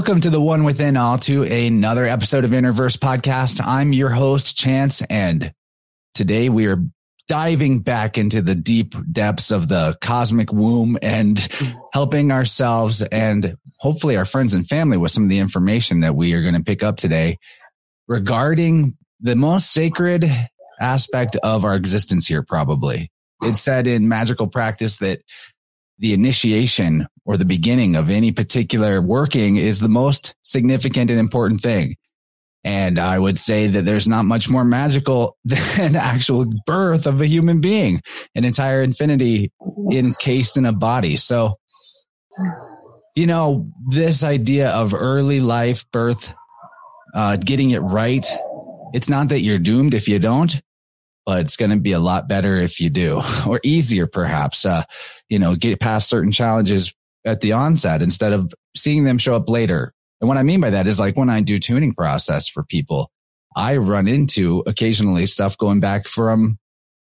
Welcome to the One Within All to another episode of Interverse Podcast. I'm your host, Chance, and today we are diving back into the deep depths of the cosmic womb and helping ourselves and hopefully our friends and family with some of the information that we are going to pick up today regarding the most sacred aspect of our existence here, probably. It's said in magical practice that the initiation or the beginning of any particular working is the most significant and important thing. And I would say that there's not much more magical than actual birth of a human being, an entire infinity encased in a body. So, you know, this idea of early life birth, uh, getting it right, it's not that you're doomed if you don't, but it's going to be a lot better if you do, or easier perhaps. Uh, you know, get past certain challenges at the onset instead of seeing them show up later. And what I mean by that is like when I do tuning process for people, I run into occasionally stuff going back from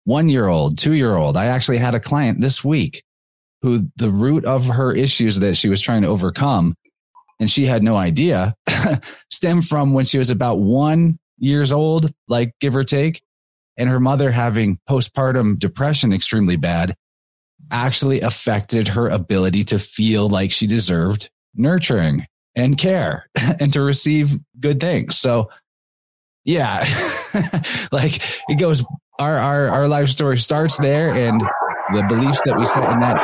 one year old, two year old. I actually had a client this week who the root of her issues that she was trying to overcome and she had no idea stemmed from when she was about one years old, like give or take and her mother having postpartum depression extremely bad actually affected her ability to feel like she deserved nurturing and care and to receive good things. So yeah, like it goes, our, our, our life story starts there and the beliefs that we set in that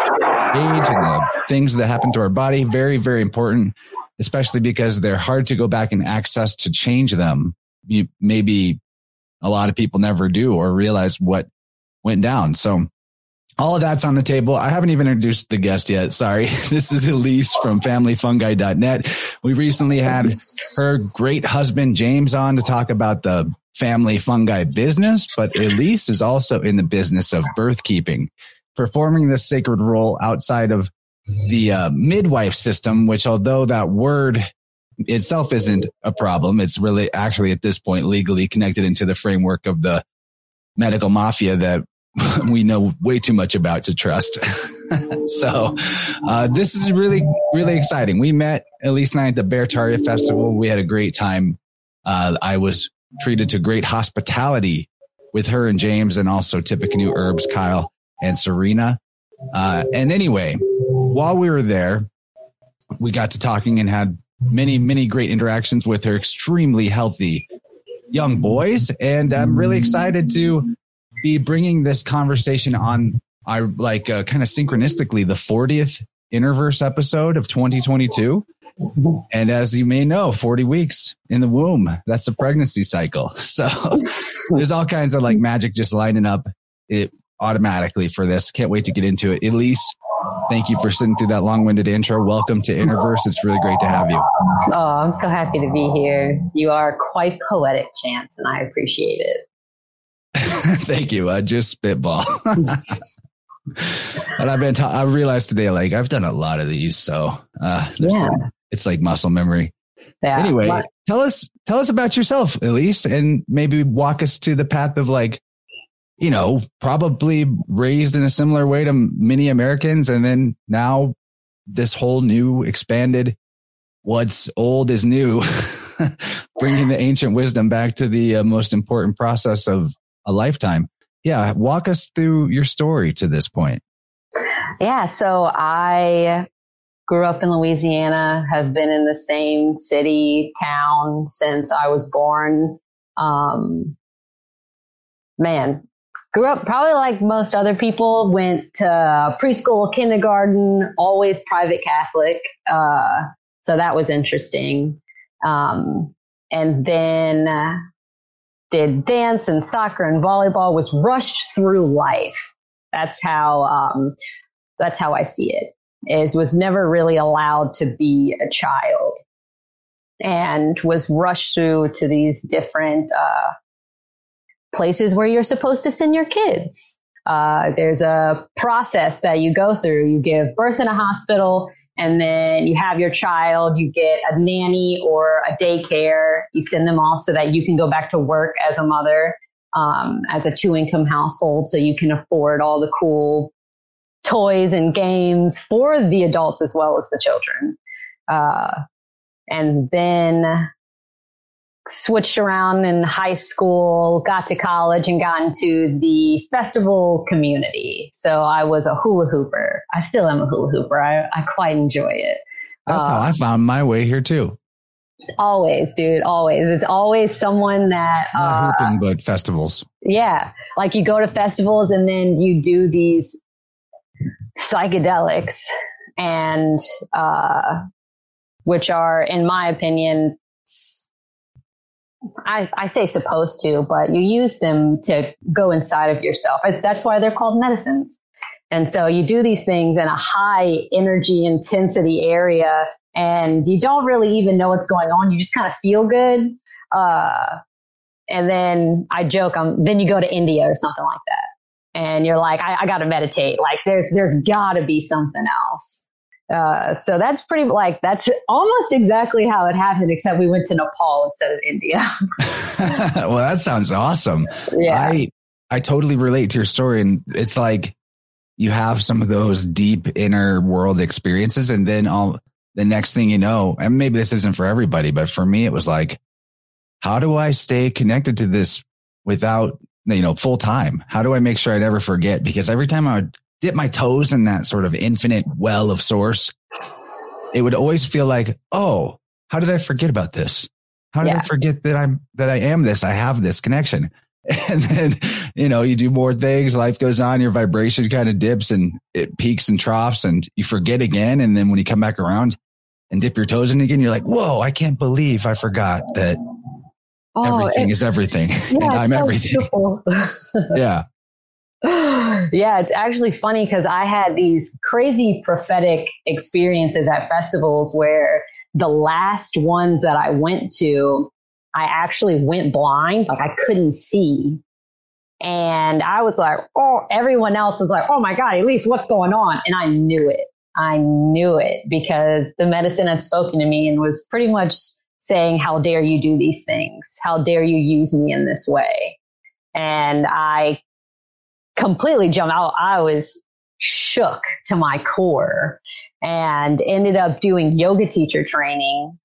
age and the things that happen to our body, very, very important, especially because they're hard to go back and access to change them. You maybe a lot of people never do or realize what went down. So all of that's on the table. I haven't even introduced the guest yet. Sorry. This is Elise from familyfungi.net. We recently had her great husband, James, on to talk about the family fungi business, but Elise is also in the business of birth keeping, performing this sacred role outside of the uh, midwife system, which although that word itself isn't a problem. It's really actually at this point legally connected into the framework of the medical mafia that we know way too much about to trust. so, uh, this is really, really exciting. We met Elise and I at the Bear Beartaria Festival. We had a great time. Uh, I was treated to great hospitality with her and James and also Tippecanoe Herbs, Kyle and Serena. Uh, and anyway, while we were there, we got to talking and had many, many great interactions with her extremely healthy young boys. And I'm really excited to be bringing this conversation on I like uh, kind of synchronistically the 40th Interverse episode of 2022. And as you may know, 40 weeks in the womb, that's a pregnancy cycle. So there's all kinds of like magic just lining up it automatically for this. Can't wait to get into it. Elise, thank you for sitting through that long winded intro. Welcome to Interverse. It's really great to have you. Oh, I'm so happy to be here. You are quite poetic, Chance, and I appreciate it. Thank you. I just spitball. and I've been, ta- I realized today, like I've done a lot of these. So, uh, there's Yeah. some- it's like muscle memory. Yeah. Anyway, tell us tell us about yourself, Elise, and maybe walk us to the path of like, you know, probably raised in a similar way to many Americans, and then now this whole new expanded what's old is new, bringing the ancient wisdom back to the uh, most important process of a lifetime. Yeah, walk us through your story to this point. Yeah, so I grew up in Louisiana, have been in the same city, town since I was born. Um, man, grew up probably like most other people, went to preschool, kindergarten, always private Catholic. Uh, so that was interesting. Um, and then uh, did dance and soccer and volleyball was rushed through life. That's how, um, that's how I see it is was never really allowed to be a child and was rushed through to these different uh, places where you're supposed to send your kids. Uh, there's a process that you go through. You give birth in a hospital, and then you have your child. You get a nanny or a daycare. You send them off so that you can go back to work as a mother, um, as a two income household, so you can afford all the cool toys and games for the adults as well as the children. Uh, and then switched around in high school, got to college and got into the festival community. So I was a hula hooper. I still am a hula hooper. I, I quite enjoy it. That's uh, how I found my way here too. Always, dude. Always. It's always someone that not uh, hooping, but festivals. Yeah, like you go to festivals and then you do these psychedelics and uh, which are, in my opinion, I, I, say supposed to, but you use them to go inside of yourself. That's why they're called medicines. And so you do these things in a high energy intensity area and you don't really even know what's going on. You just kind of feel good. Uh, and then I joke, um, then you go to India or something like that and you're like, I, I got to meditate. Like there's, there's got to be something else. Uh, so that's pretty like that's almost exactly how it happened, except we went to Nepal instead of India. well, that sounds awesome. Yeah. I I totally relate to your story, and it's like you have some of those deep inner world experiences, and then all the next thing you know, and maybe this isn't for everybody, but for me, it was like, how do I stay connected to this without you know, full time? How do I make sure I never forget? Because every time I would dip my toes in that sort of infinite well of source, it would always feel like, oh, how did I forget about this? How did yeah. I forget that I'm, that I am this? I have this connection. And then, you know, you do more things, life goes on, your vibration kind of dips and it peaks and troughs and you forget again. And then when you come back around and dip your toes in again, you're like, whoa, I can't believe I forgot that Oh, everything it, is everything. Yeah, and I'm so everything. yeah. Yeah, it's actually funny because I had these crazy prophetic experiences at festivals where the last ones that I went to, I actually went blind. Like I couldn't see. And I was like, oh, everyone else was like, oh my God, Elise, what's going on? And I knew it. I knew it because the medicine had spoken to me and was pretty much saying, How dare you do these things? How dare you use me in this way? And I completely jumped out. I was shook to my core and ended up doing yoga teacher training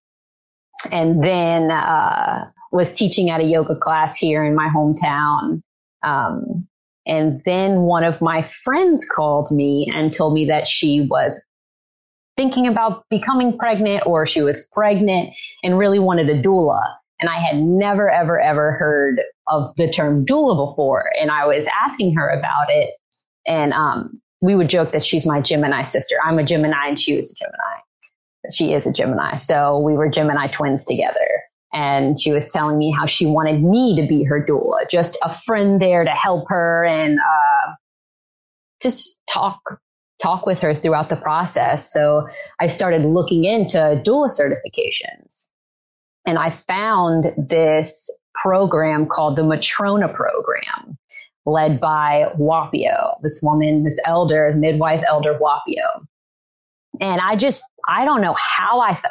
and then uh, was teaching at a yoga class here in my hometown. Um, and then one of my friends called me and told me that she was thinking about becoming pregnant or she was pregnant and really wanted a doula. And I had never, ever, ever heard of the term doula before. And I was asking her about it. And um, we would joke that she's my Gemini sister. I'm a Gemini and she was a Gemini. She is a Gemini. So we were Gemini twins together. And she was telling me how she wanted me to be her doula, just a friend there to help her and uh, just talk talk with her throughout the process. So I started looking into doula certifications and I found this program called the Matrona program led by Whapio, this woman, this elder, midwife elder Whapio. And I just, I don't know how I,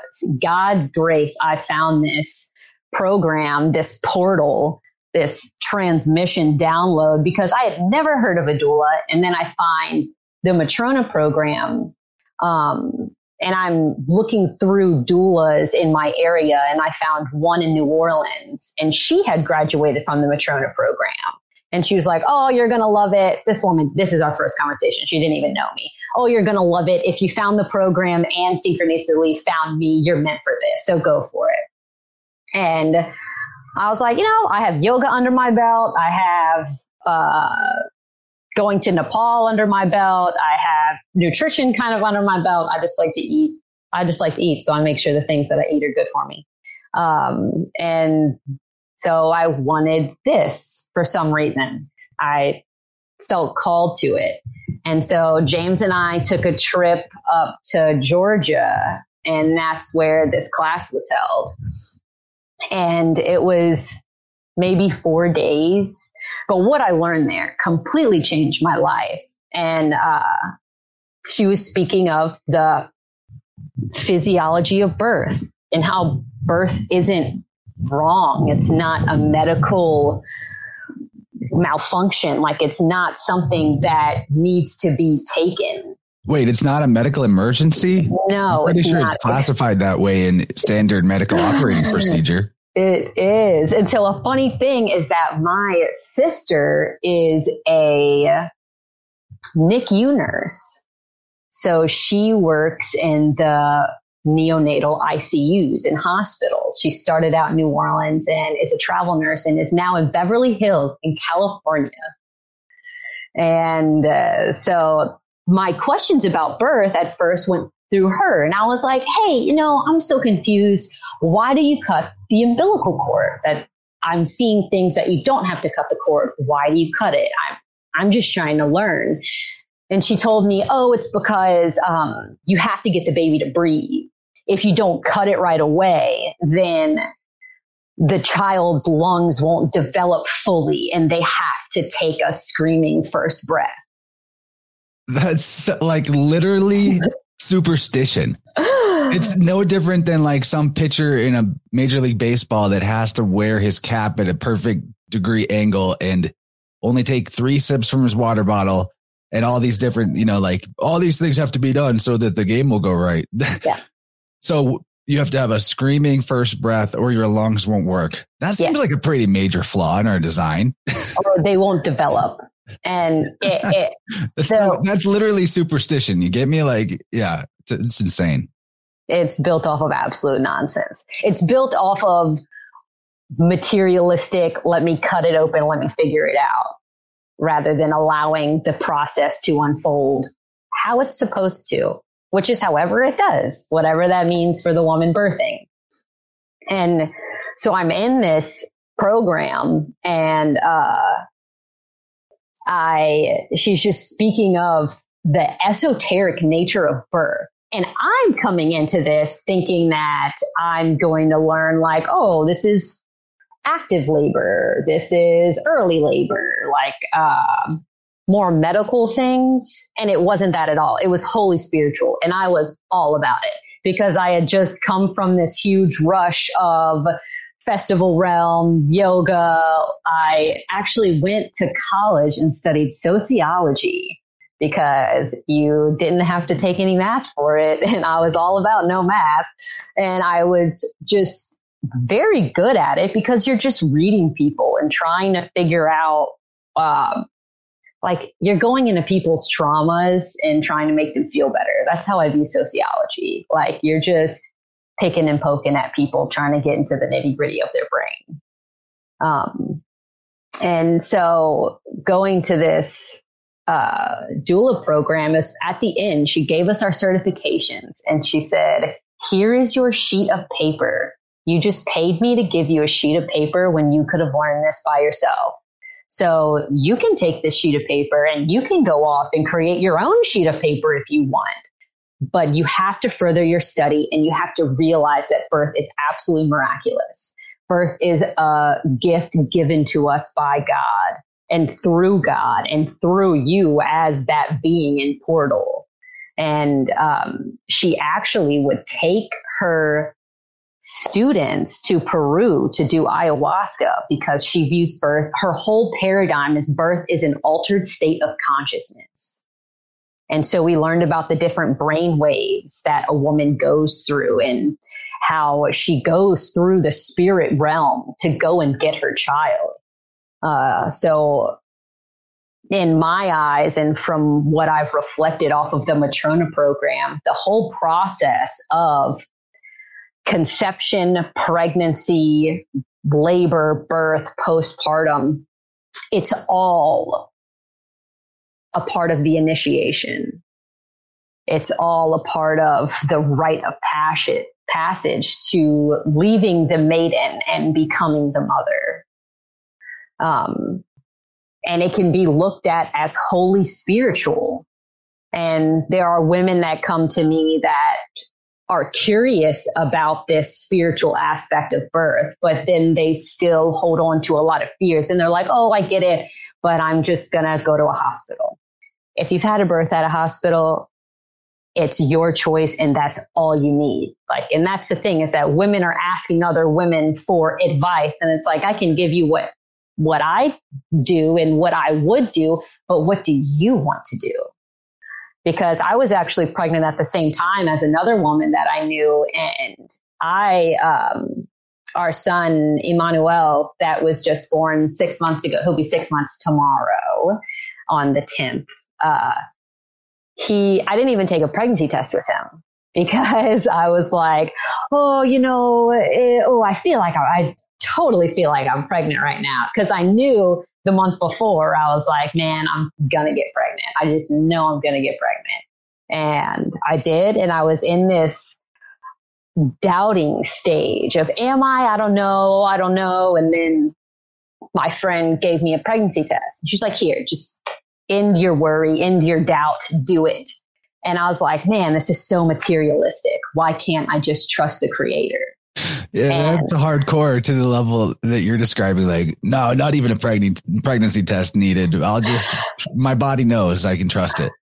God's grace, I found this program, this portal, this transmission download because I had never heard of a doula. And then I find the Matrona program. Um, and I'm looking through doulas in my area and I found one in New Orleans and she had graduated from the Matrona program. And she was like, Oh, you're going to love it. This woman, this is our first conversation. She didn't even know me. Oh, you're going to love it. If you found the program and synchronicity found me, you're meant for this. So go for it. And I was like, you know, I have yoga under my belt. I have, uh, going to Nepal under my belt. I have nutrition kind of under my belt. I just like to eat. I just like to eat. So I make sure the things that I eat are good for me. Um, and so I wanted this for some reason. I felt called to it. And so James and I took a trip up to Georgia, and that's where this class was held. And it was maybe four days. But what I learned there completely changed my life. And uh, she was speaking of the physiology of birth and how birth isn't wrong. It's not a medical malfunction. Like it's not something that needs to be taken. Wait, it's not a medical emergency? No, I'm pretty it's sure not. it's classified that way in standard medical operating procedure. It is. And so a funny thing is that my sister is a NICU nurse. So she works in the neonatal ICUs in hospitals. She started out in New Orleans and is a travel nurse and is now in Beverly Hills in California. And uh, so my questions about birth at first went through her. And I was like, hey, you know, I'm so confused. Why do you cut the umbilical cord? That I'm seeing things that you don't have to cut the cord. Why do you cut it? I'm, I'm just trying to learn. And she told me, oh, it's because um, you have to get the baby to breathe. If you don't cut it right away, then the child's lungs won't develop fully and they have to take a screaming first breath. That's like literally superstition. It's no different than like some pitcher in a major league baseball that has to wear his cap at a perfect degree angle and only take three sips from his water bottle and all these different, you know, like all these things have to be done so that the game will go right. Yeah. so you have to have a screaming first breath or your lungs won't work. That seems Yes. like a pretty major flaw in our design. or they won't develop. And it, it, That's, So- that's literally superstition. You get me? Like, yeah, it's, it's insane. it's built off of absolute nonsense. It's built off of materialistic, let me cut it open, let me figure it out, rather than allowing the process to unfold how it's supposed to, which is however it does, whatever that means for the woman birthing. And so I'm in this program and, uh, I, she's just speaking of the esoteric nature of birth. And I'm coming into this thinking that I'm going to learn like, oh, this is active labor. This is early labor, like, um, more medical things. And it wasn't that at all. It was wholly spiritual. And I was all about it because I had just come from this huge rush of festival realm, yoga. I actually went to college and studied sociology because you didn't have to take any math for it. And I was all about no math. And I was just very good at it because you're just reading people and trying to figure out, um, like you're going into people's traumas and trying to make them feel better. That's how I view sociology. Like you're just picking and poking at people, trying to get into the nitty gritty of their brain. Um, and so going to this uh, doula program is at the end, she gave us our certifications and she said, here is your sheet of paper. You just paid me to give you a sheet of paper when you could have learned this by yourself. So you can take this sheet of paper and you can go off and create your own sheet of paper if you want. But you have to further your study and you have to realize that birth is absolutely miraculous. Birth is a gift given to us by God and through God and through you as that being in portal. And um, she actually would take her students to Peru to do ayahuasca because she views birth, her whole paradigm is birth is an altered state of consciousness. And so we learned about the different brain waves that a woman goes through and how she goes through the spirit realm to go and get her child. Uh, so in my eyes and from what I've reflected off of the Matrona program, the whole process of conception, pregnancy, labor, birth, postpartum, it's all a part of the initiation. It's all a part of the rite of passage, passage to leaving the maiden and becoming the mother. Um, and it can be looked at as wholly spiritual. And there are women that come to me that are curious about this spiritual aspect of birth, but then they still hold on to a lot of fears and they're like, oh, I get it, but I'm just going to go to a hospital. If you've had a birth at a hospital, it's your choice and that's all you need. Like, and that's the thing is that women are asking other women for advice. And it's like, I can give you what, what I do and what I would do, but what do you want to do? Because I was actually pregnant at the same time as another woman that I knew. And I, um, our son, Emmanuel, that was just born six months ago, he'll be six months tomorrow on the 10th. Uh, he, I didn't even take a pregnancy test with him because I was like, oh, you know, it, oh, I feel like I, I totally feel like I'm pregnant right now because I knew the month before I was like, man, I'm gonna get pregnant. I just know I'm gonna get pregnant. And I did, and I was in this doubting stage of am I? I don't know, I don't know. And then my friend gave me a pregnancy test. She's like, here, just end your worry, end your doubt, do it. And I was like, man, this is so materialistic. Why can't I just trust the creator? Yeah, and, that's hardcore to the level that you're describing. Like, no, not even a pregnant pregnancy test needed. I'll just, my body knows I can trust it.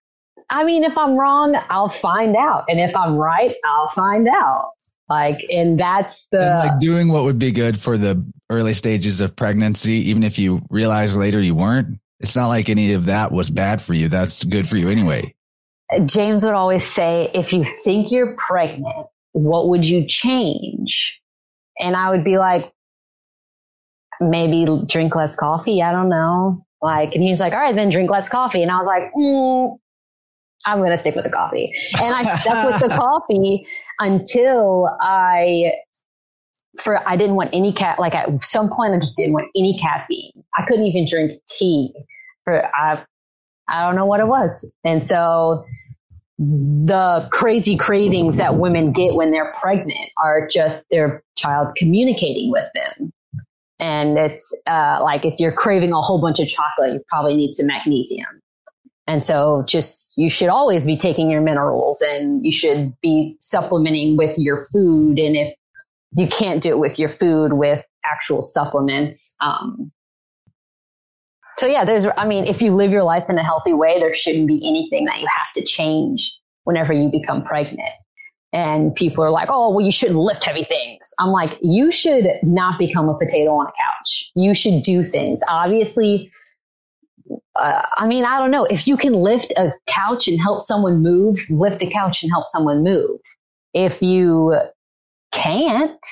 I mean, if I'm wrong, I'll find out. And if I'm right, I'll find out. Like, and that's the and like doing what would be good for the early stages of pregnancy, even if you realize later you weren't. It's not like any of that was bad for you. That's good for you anyway. James would always say, if you think you're pregnant, what would you change? And I would be like, maybe drink less coffee. I don't know. Like, and he was like, all right, then drink less coffee. And I was like, mm, I'm going to stick with the coffee. And I stuck with the coffee until I, for, I didn't want any cat, like at some point I just didn't want any caffeine. I couldn't even drink tea for, I, I don't know what it was. And so the crazy cravings that women get when they're pregnant are just their child communicating with them. And it's uh, like if you're craving a whole bunch of chocolate, you probably need some magnesium. And so just you should always be taking your minerals and you should be supplementing with your food. And if you can't do it with your food with actual supplements, um, so yeah, there's, I mean, if you live your life in a healthy way, there shouldn't be anything that you have to change whenever you become pregnant. And people are like, oh, well, you shouldn't lift heavy things. I'm like, you should not become a potato on a couch. You should do things. Obviously, uh, I mean, I don't know. If you can lift a couch and help someone move, lift a couch and help someone move. If you can't,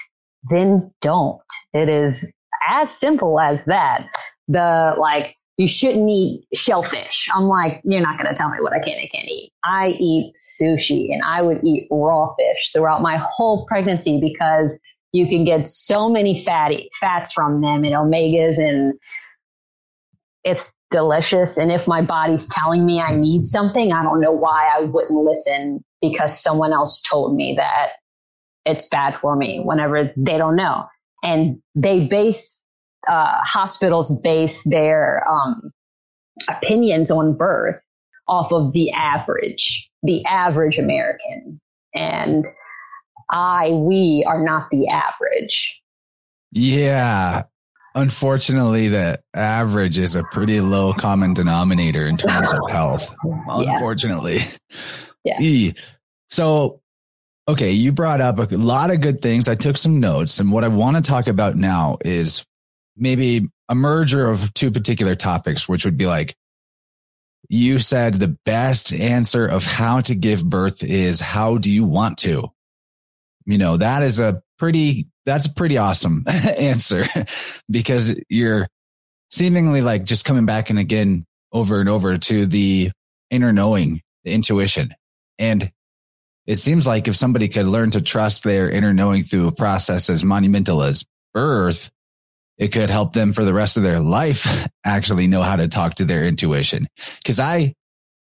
then don't. It is as simple as that. The like, you shouldn't eat shellfish. I'm like, you're not going to tell me what I can and can't eat. I eat sushi and I would eat raw fish throughout my whole pregnancy because you can get so many fatty fats from them and omegas and it's delicious. And if my body's telling me I need something, I don't know why I wouldn't listen because someone else told me that it's bad for me whenever they don't know. And they base uh, hospitals base their um, opinions on birth off of the average, the average American. And I, we are not the average. Yeah. Unfortunately, the average is a pretty low common denominator in terms of health. Unfortunately. Yeah. yeah. So okay, you brought up a lot of good things. I took some notes, and what I want to talk about now is maybe a merger of two particular topics, which would be like you said the best answer of how to give birth is how do you want to? You know, that is a pretty, that's a pretty awesome answer because you're seemingly like just coming back and again over and over to the inner knowing, the intuition. And it seems like if somebody could learn to trust their inner knowing through a process as monumental as birth, it could help them for the rest of their life actually know how to talk to their intuition. Cause I,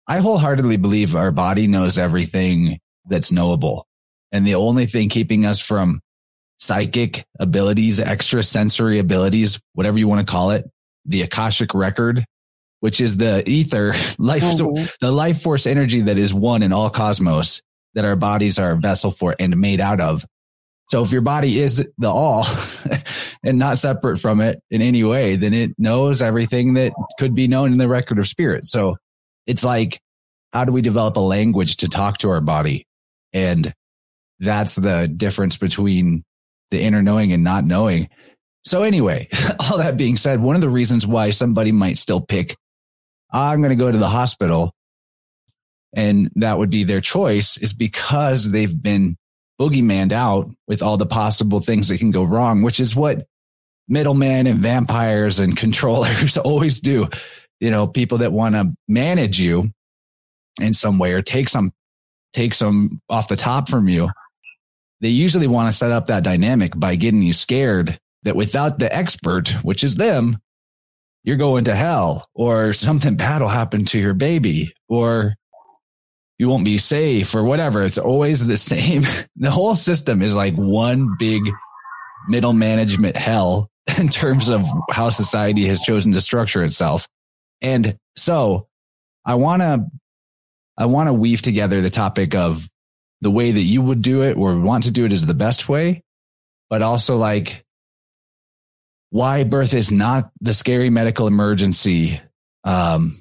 I wholeheartedly believe our body knows everything that's knowable. And the only thing keeping us from psychic abilities, extra sensory abilities, whatever you want to call it, the Akashic record, which is the ether life, mm-hmm. the life force energy that is one in all cosmos that our bodies are a vessel for and made out of. So if your body is the all and not separate from it in any way, then it knows everything that could be known in the record of spirit. So it's like, how do we develop a language to talk to our body? And that's the difference between the inner knowing and not knowing. So anyway, all that being said, one of the reasons why somebody might still pick, I'm going to go to the hospital and that would be their choice is because they've been boogeymaned out with all the possible things that can go wrong, which is what middlemen and vampires and controllers always do. You know, people that want to manage you in some way or take some, take some off the top from you. They usually want to set up that dynamic by getting you scared that without the expert, which is them, you're going to hell or something bad will happen to your baby or you won't be safe or whatever. It's always the same. the whole system is like one big middle management hell in terms of how society has chosen to structure itself. And so I want to, I want to weave together the topic of the way that you would do it or want to do it is the best way, but also like why birth is not the scary medical emergency um,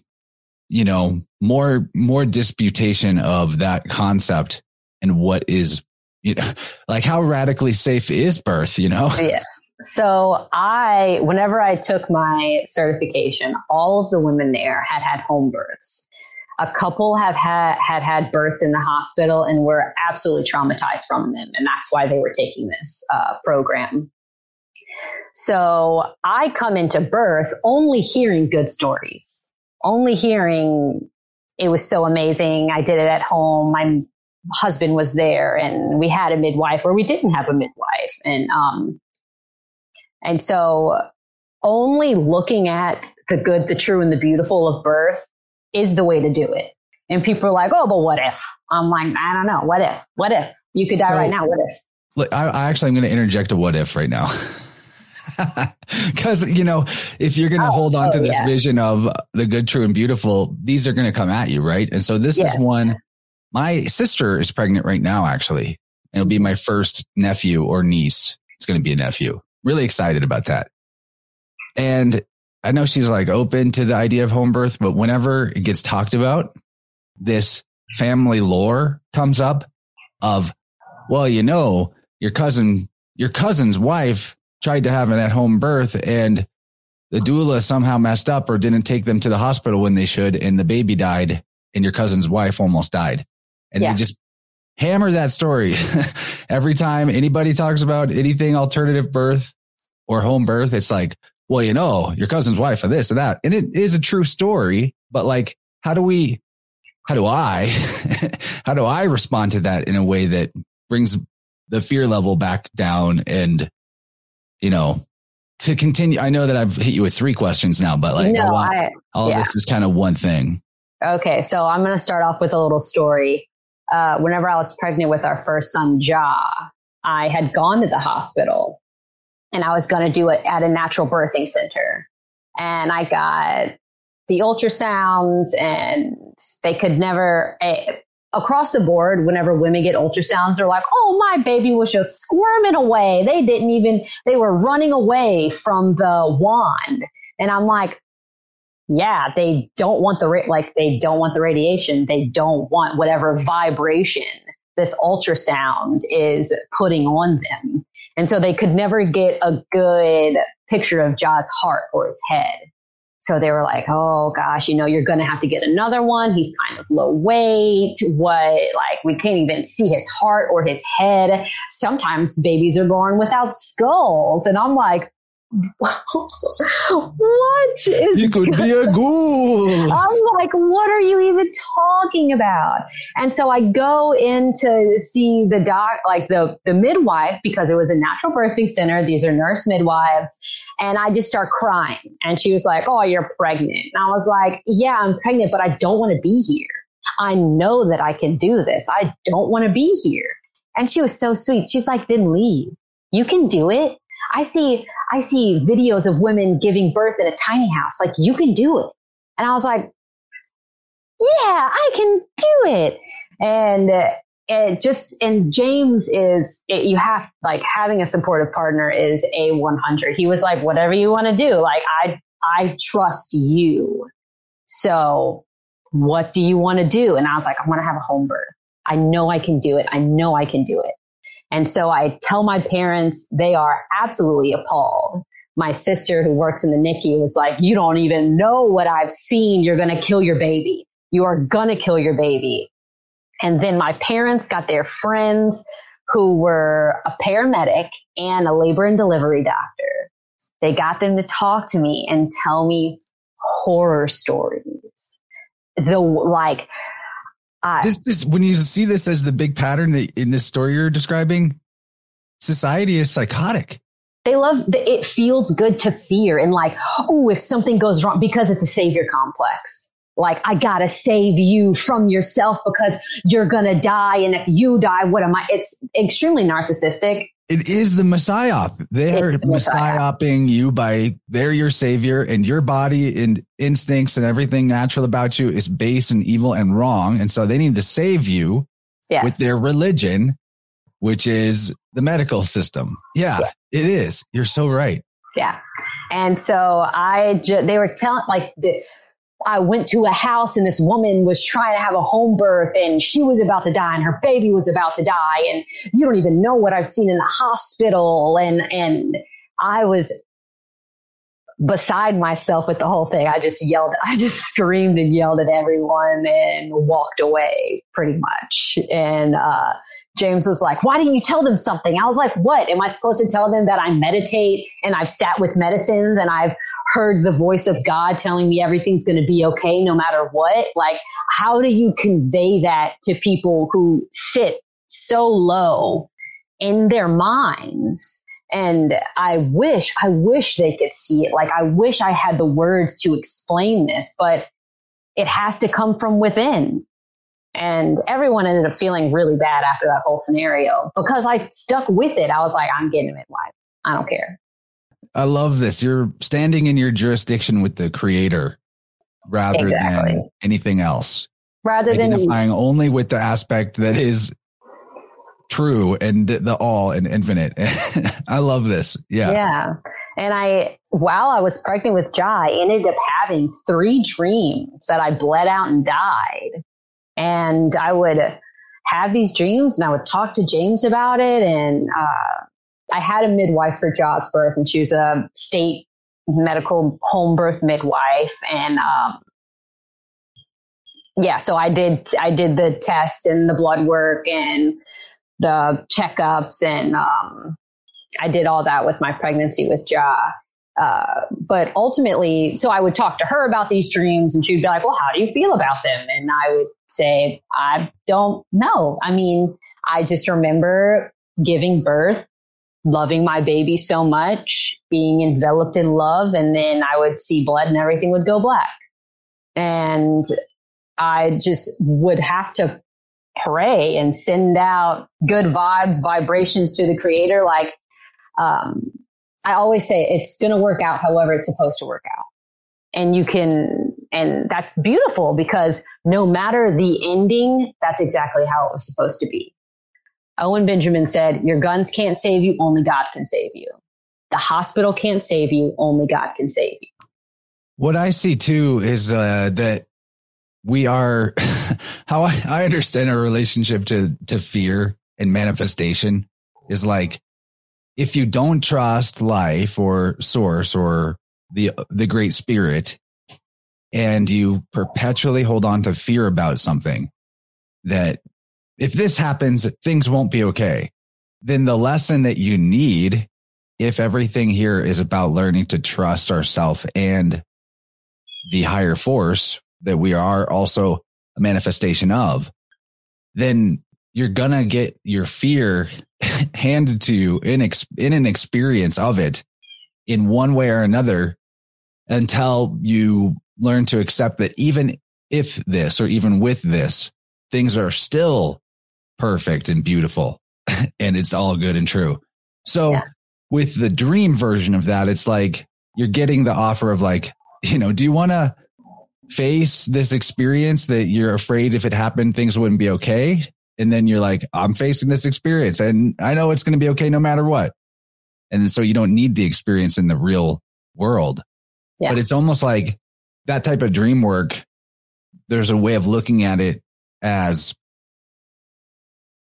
you know, more, more disputation of that concept and what is, you know, like how radically safe is birth, you know? Yeah. So I, whenever I took my certification, all of the women there had had home births. A couple have had, had had births in the hospital and were absolutely traumatized from them. And that's why they were taking this uh, program. So I come into birth only hearing good stories only hearing it was so amazing. I did it at home. My husband was there and we had a midwife or we didn't have a midwife. And, um, and so only looking at the good, the true and the beautiful of birth is the way to do it. And people are like, Oh, but what if? I'm like, I don't know. What if? What if you could die so, right now? What if? Look, I, I actually, I'm going to interject a what if right now. Because, you know, if you're going to oh, hold on oh, to this yeah. vision of the good, true, and beautiful, these are going to come at you, right? And so this is one. My sister is pregnant right now, actually. It'll be my first nephew or niece. It's going to be a nephew. Really excited about that. And I know she's like open to the idea of home birth, but whenever it gets talked about, this family lore comes up of, well, you know, your cousin, your cousin's wife tried to have an at home birth and the doula somehow messed up or didn't take them to the hospital when they should and the baby died and your cousin's wife almost died. And yeah. they just hammer that story every time anybody talks about anything alternative birth or home birth. It's like, well, you know, your cousin's wife or this or that. And it is a true story, but like, how do we, how do I, how do I respond to that in a way that brings the fear level back down and you know, to continue, I know that I've hit you with three questions now, but like, no, I, all yeah. this is kind of one thing. Okay. So I'm going to start off with a little story. Uh, whenever I was pregnant with our first son, Ja, I had gone to the hospital and I was going to do it at a natural birthing center. And I got the ultrasounds and they could never, eh, across the board, whenever women get ultrasounds, they're like, oh, my baby was just squirming away. They didn't even, they were running away from the wand. And I'm like, yeah, they don't want the, like, they don't want the radiation. They don't want whatever vibration this ultrasound is putting on them. And so they could never get a good picture of Ja's heart or his head. So they were like, oh gosh, you know, you're going to have to get another one. He's kind of low weight. What, like, we can't even see his heart or his head. Sometimes babies are born without skulls. And I'm like, what is You could be a ghoul. I'm like, what are you even talking about? And so I go in to see the doc, like the, the midwife, because it was a natural birthing center. These are nurse midwives. And I just start crying. And she was like, Oh, you're pregnant. And I was like, Yeah, I'm pregnant, but I don't want to be here. I know that I can do this. I don't want to be here. And she was so sweet. She's like, Then leave. You can do it. I see, I see videos of women giving birth in a tiny house. Like you can do it. And I was like, yeah, I can do it. And uh, it just, and James is, it, you have like having a supportive partner is a 100. He was like, whatever you want to do. Like I, I trust you. So what do you want to do? And I was like, I want to have a home birth. I know I can do it. I know I can do it. And so I tell my parents, they are absolutely appalled. My sister who works in the NICU is like, you don't even know what I've seen. You're going to kill your baby. You are going to kill your baby. And then my parents got their friends who were a paramedic and a labor and delivery doctor. They got them to talk to me and tell me horror stories. The like, uh, this is when you see this as the big pattern that in this story you're describing, society is psychotic. they love it feels good to fear and like oh if something goes wrong because it's a savior complex. Like i gotta save you from yourself because you're gonna die and if you die what am i it's extremely narcissistic It is the messiah. They're the messiahing you by they're your savior, and your body and instincts and everything natural about you is base and evil and wrong. And so they need to save you yeah with their religion, which is the medical system. Yeah, it is. You're so right. Yeah. And so I just, they were telling, like, the, I went to a house and this woman was trying to have a home birth and she was about to die and her baby was about to die. And you don't even know what I've seen in the hospital. And, and I was beside myself with the whole thing. I just yelled, I just screamed and yelled at everyone and walked away pretty much. And, uh, James was like, why didn't you tell them something? I was like, what? Am I supposed to tell them that I meditate and I've sat with medicines and I've heard the voice of God telling me everything's going to be okay no matter what? Like, how do you convey that to people who sit so low in their minds? And I wish, I wish they could see it. Like, I wish I had the words to explain this, but it has to come from within. And everyone ended up feeling really bad after that whole scenario because I stuck with it. I was like, I'm getting a midwife. I don't care. I love this. You're standing in your jurisdiction with the creator rather Exactly. than anything else. Rather than Identifying only with the aspect that is true and the all and infinite. I love this. Yeah. Yeah. And I, while I was pregnant with Jai, ended up having three dreams that I bled out and died. And I would have these dreams and I would talk to James about it. And uh, I had a midwife for Ja's birth, and she was a state medical home birth midwife. And um, yeah, so I did, I did the tests and the blood work and the checkups and um, I did all that with my pregnancy with Ja. Uh, but ultimately, so I would talk to her about these dreams and she'd be like, well, how do you feel about them? And I would say, I don't know. I mean, I just remember giving birth, loving my baby so much, being enveloped in love. And then I would see blood and everything would go black. And I just would have to pray and send out good vibes, vibrations to the creator. Like, um, I always say it's going to work out however it's supposed to work out. And you can, and that's beautiful because no matter the ending, that's exactly how it was supposed to be. Owen Benjamin said, Your guns can't save you, only God can save you. The hospital can't save you, only God can save you. What I see too is uh, that we are how I, I understand our relationship to to fear and manifestation is like if you don't trust life or source or the the great spirit and you perpetually hold on to fear about something that if this happens things won't be okay. Then the lesson that you need if everything here is about learning to trust ourselves and the higher force that we are also a manifestation of, then you're gonna get your fear handed to you in, ex- in an experience of it in one way or another until you learn to accept that even if this or even with this, things are still perfect and beautiful and it's all good and true. So yeah. with the dream version of that, it's like you're getting the offer of like, you know, do you want to face this experience that you're afraid if it happened, things wouldn't be okay? And then you're like, I'm facing this experience and I know it's going to be okay no matter what. And so you don't need the experience in the real world. Yeah. But it's almost like that type of dream work. There's a way of looking at it as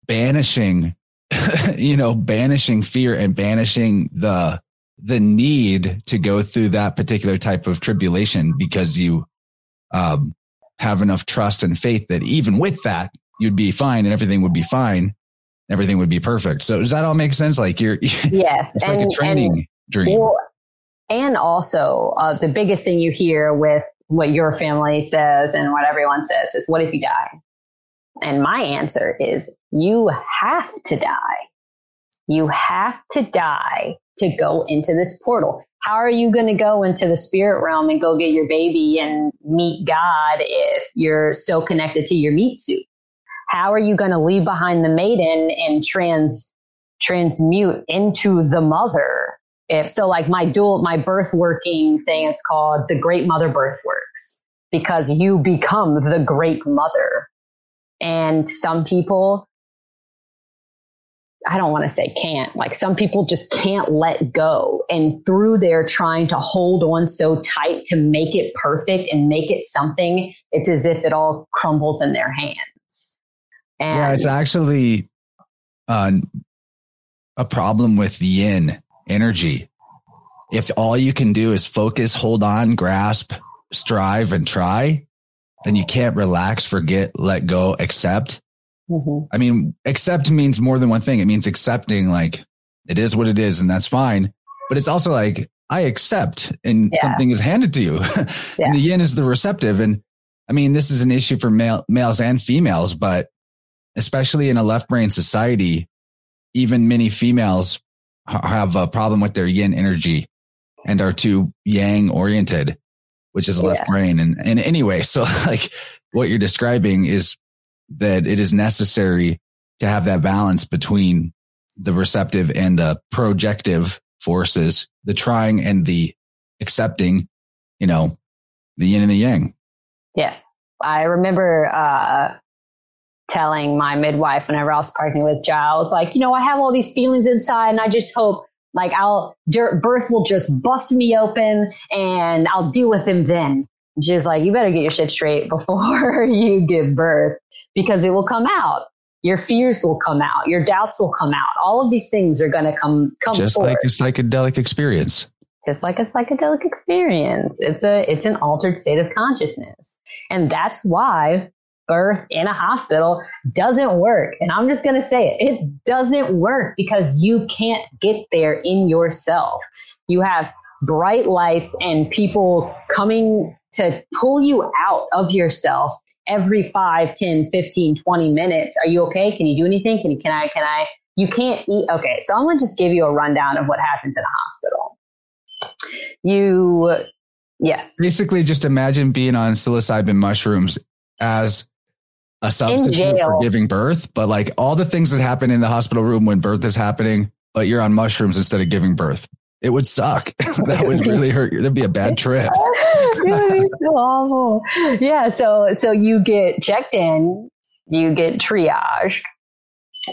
banishing, you know, banishing fear and banishing the the need to go through that particular type of tribulation because you um, have enough trust and faith that even with that, you'd be fine and everything would be fine. Everything would be perfect. So does that all make sense? Like you're, yes, it's and, like a training and, dream. Well, and also, uh, the biggest thing you hear with what your family says and what everyone says is, what if you die? And my answer is, you have to die. You have to die to go into this portal. How are you going to go into the spirit realm and go get your baby and meet God if you're so connected to your meat suit? How are you going to leave behind the maiden and trans transmute into the mother? If so, like my dual, my birth working thing is called the Great Mother Birth Works because you become the Great Mother. And some people I don't want to say can't, like some people just can't let go. And through their trying to hold on so tight to make it perfect and make it something, it's as if it all crumbles in their hands. And yeah, it's actually uh, a problem with yin energy. If all you can do is focus, hold on, grasp, strive, and try, and you can't relax, forget, let go, accept, Mm-hmm. I mean, accept means more than one thing. It means accepting like it is what it is and that's fine. But it's also like I accept and yeah. something is handed to you. yeah. And the yin is the receptive. And I mean, this is an issue for male, males and females, but especially in a left brain society, even many females have a problem with their yin energy and are too yang oriented, which is left yeah. brain. And, and anyway, so like what you're describing is that it is necessary to have that balance between the receptive and the projective forces, the trying and the accepting, you know, the yin and the yang. Yes. I remember, uh, telling my midwife whenever I was pregnant with Giles, like, you know, I have all these feelings inside and I just hope like I'll, birth will just bust me open and I'll deal with him then. She's like, you better get your shit straight before you give birth because it will come out. Your fears will come out. Your doubts will come out. All of these things are going to come come just forward. like a psychedelic experience. Just like a psychedelic experience. It's a it's an altered state of consciousness, and that's why birth in a hospital doesn't work. And I'm just going to say it. It doesn't work because you can't get there in yourself. You have bright lights and people coming to pull you out of yourself every 5, 10, 15, 20 minutes. Are you okay? Can you do anything? Can you, can I, can I, you can't eat. Okay. So I'm going to just give you a rundown of what happens in a hospital. You, yes. Basically just imagine being on psilocybin mushrooms as a substitute for giving birth, but like all the things that happen in the hospital room when birth is happening, but you're on mushrooms instead of giving birth. It would suck. that would really hurt. You. That'd be a bad trip. it would be so awful. Yeah. So, so you get checked in, you get triaged.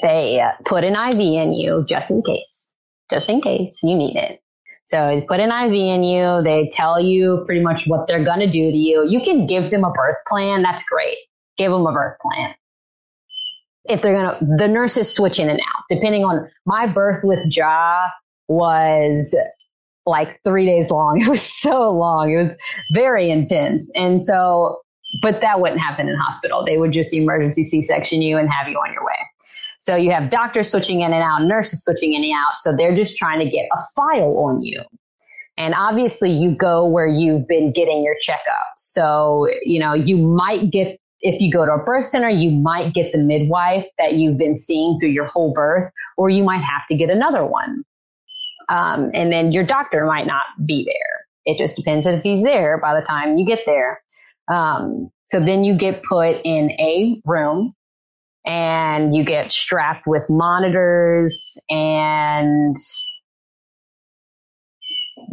They uh, put an IV in you just in case, just in case you need it. So they put an IV in you. They tell you pretty much what they're going to do to you. You can give them a birth plan. That's great. Give them a birth plan. If they're going to, the nurses switch in and out depending on my birth with Ja was like three days long. It was so long. It was very intense. And so, but that wouldn't happen in hospital. They would just emergency C-section you and have you on your way. So you have doctors switching in and out, nurses switching in and out. So they're just trying to get a file on you. And obviously you go where you've been getting your checkup. So, you know, you might get, if you go to a birth center, you might get the midwife that you've been seeing through your whole birth, or you might have to get another one. Um, and then your doctor might not be there. It just depends if he's there by the time you get there. Um, so then you get put in a room and you get strapped with monitors and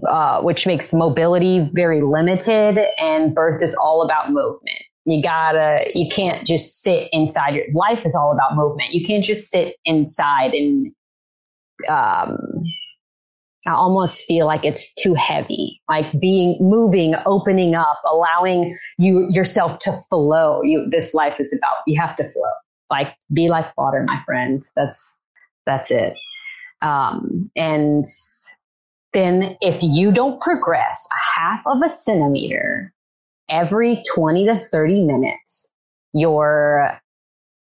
uh, which makes mobility very limited and birth is all about movement you gotta you can't just sit inside your life is all about movement you can't just sit inside and um I almost feel like it's too heavy, like being moving, opening up, allowing you yourself to flow. You, this life is about, you have to flow, like be like water, my friend. That's, that's it. Um, and then if you don't progress a half of a centimeter every 20 to 30 minutes, you're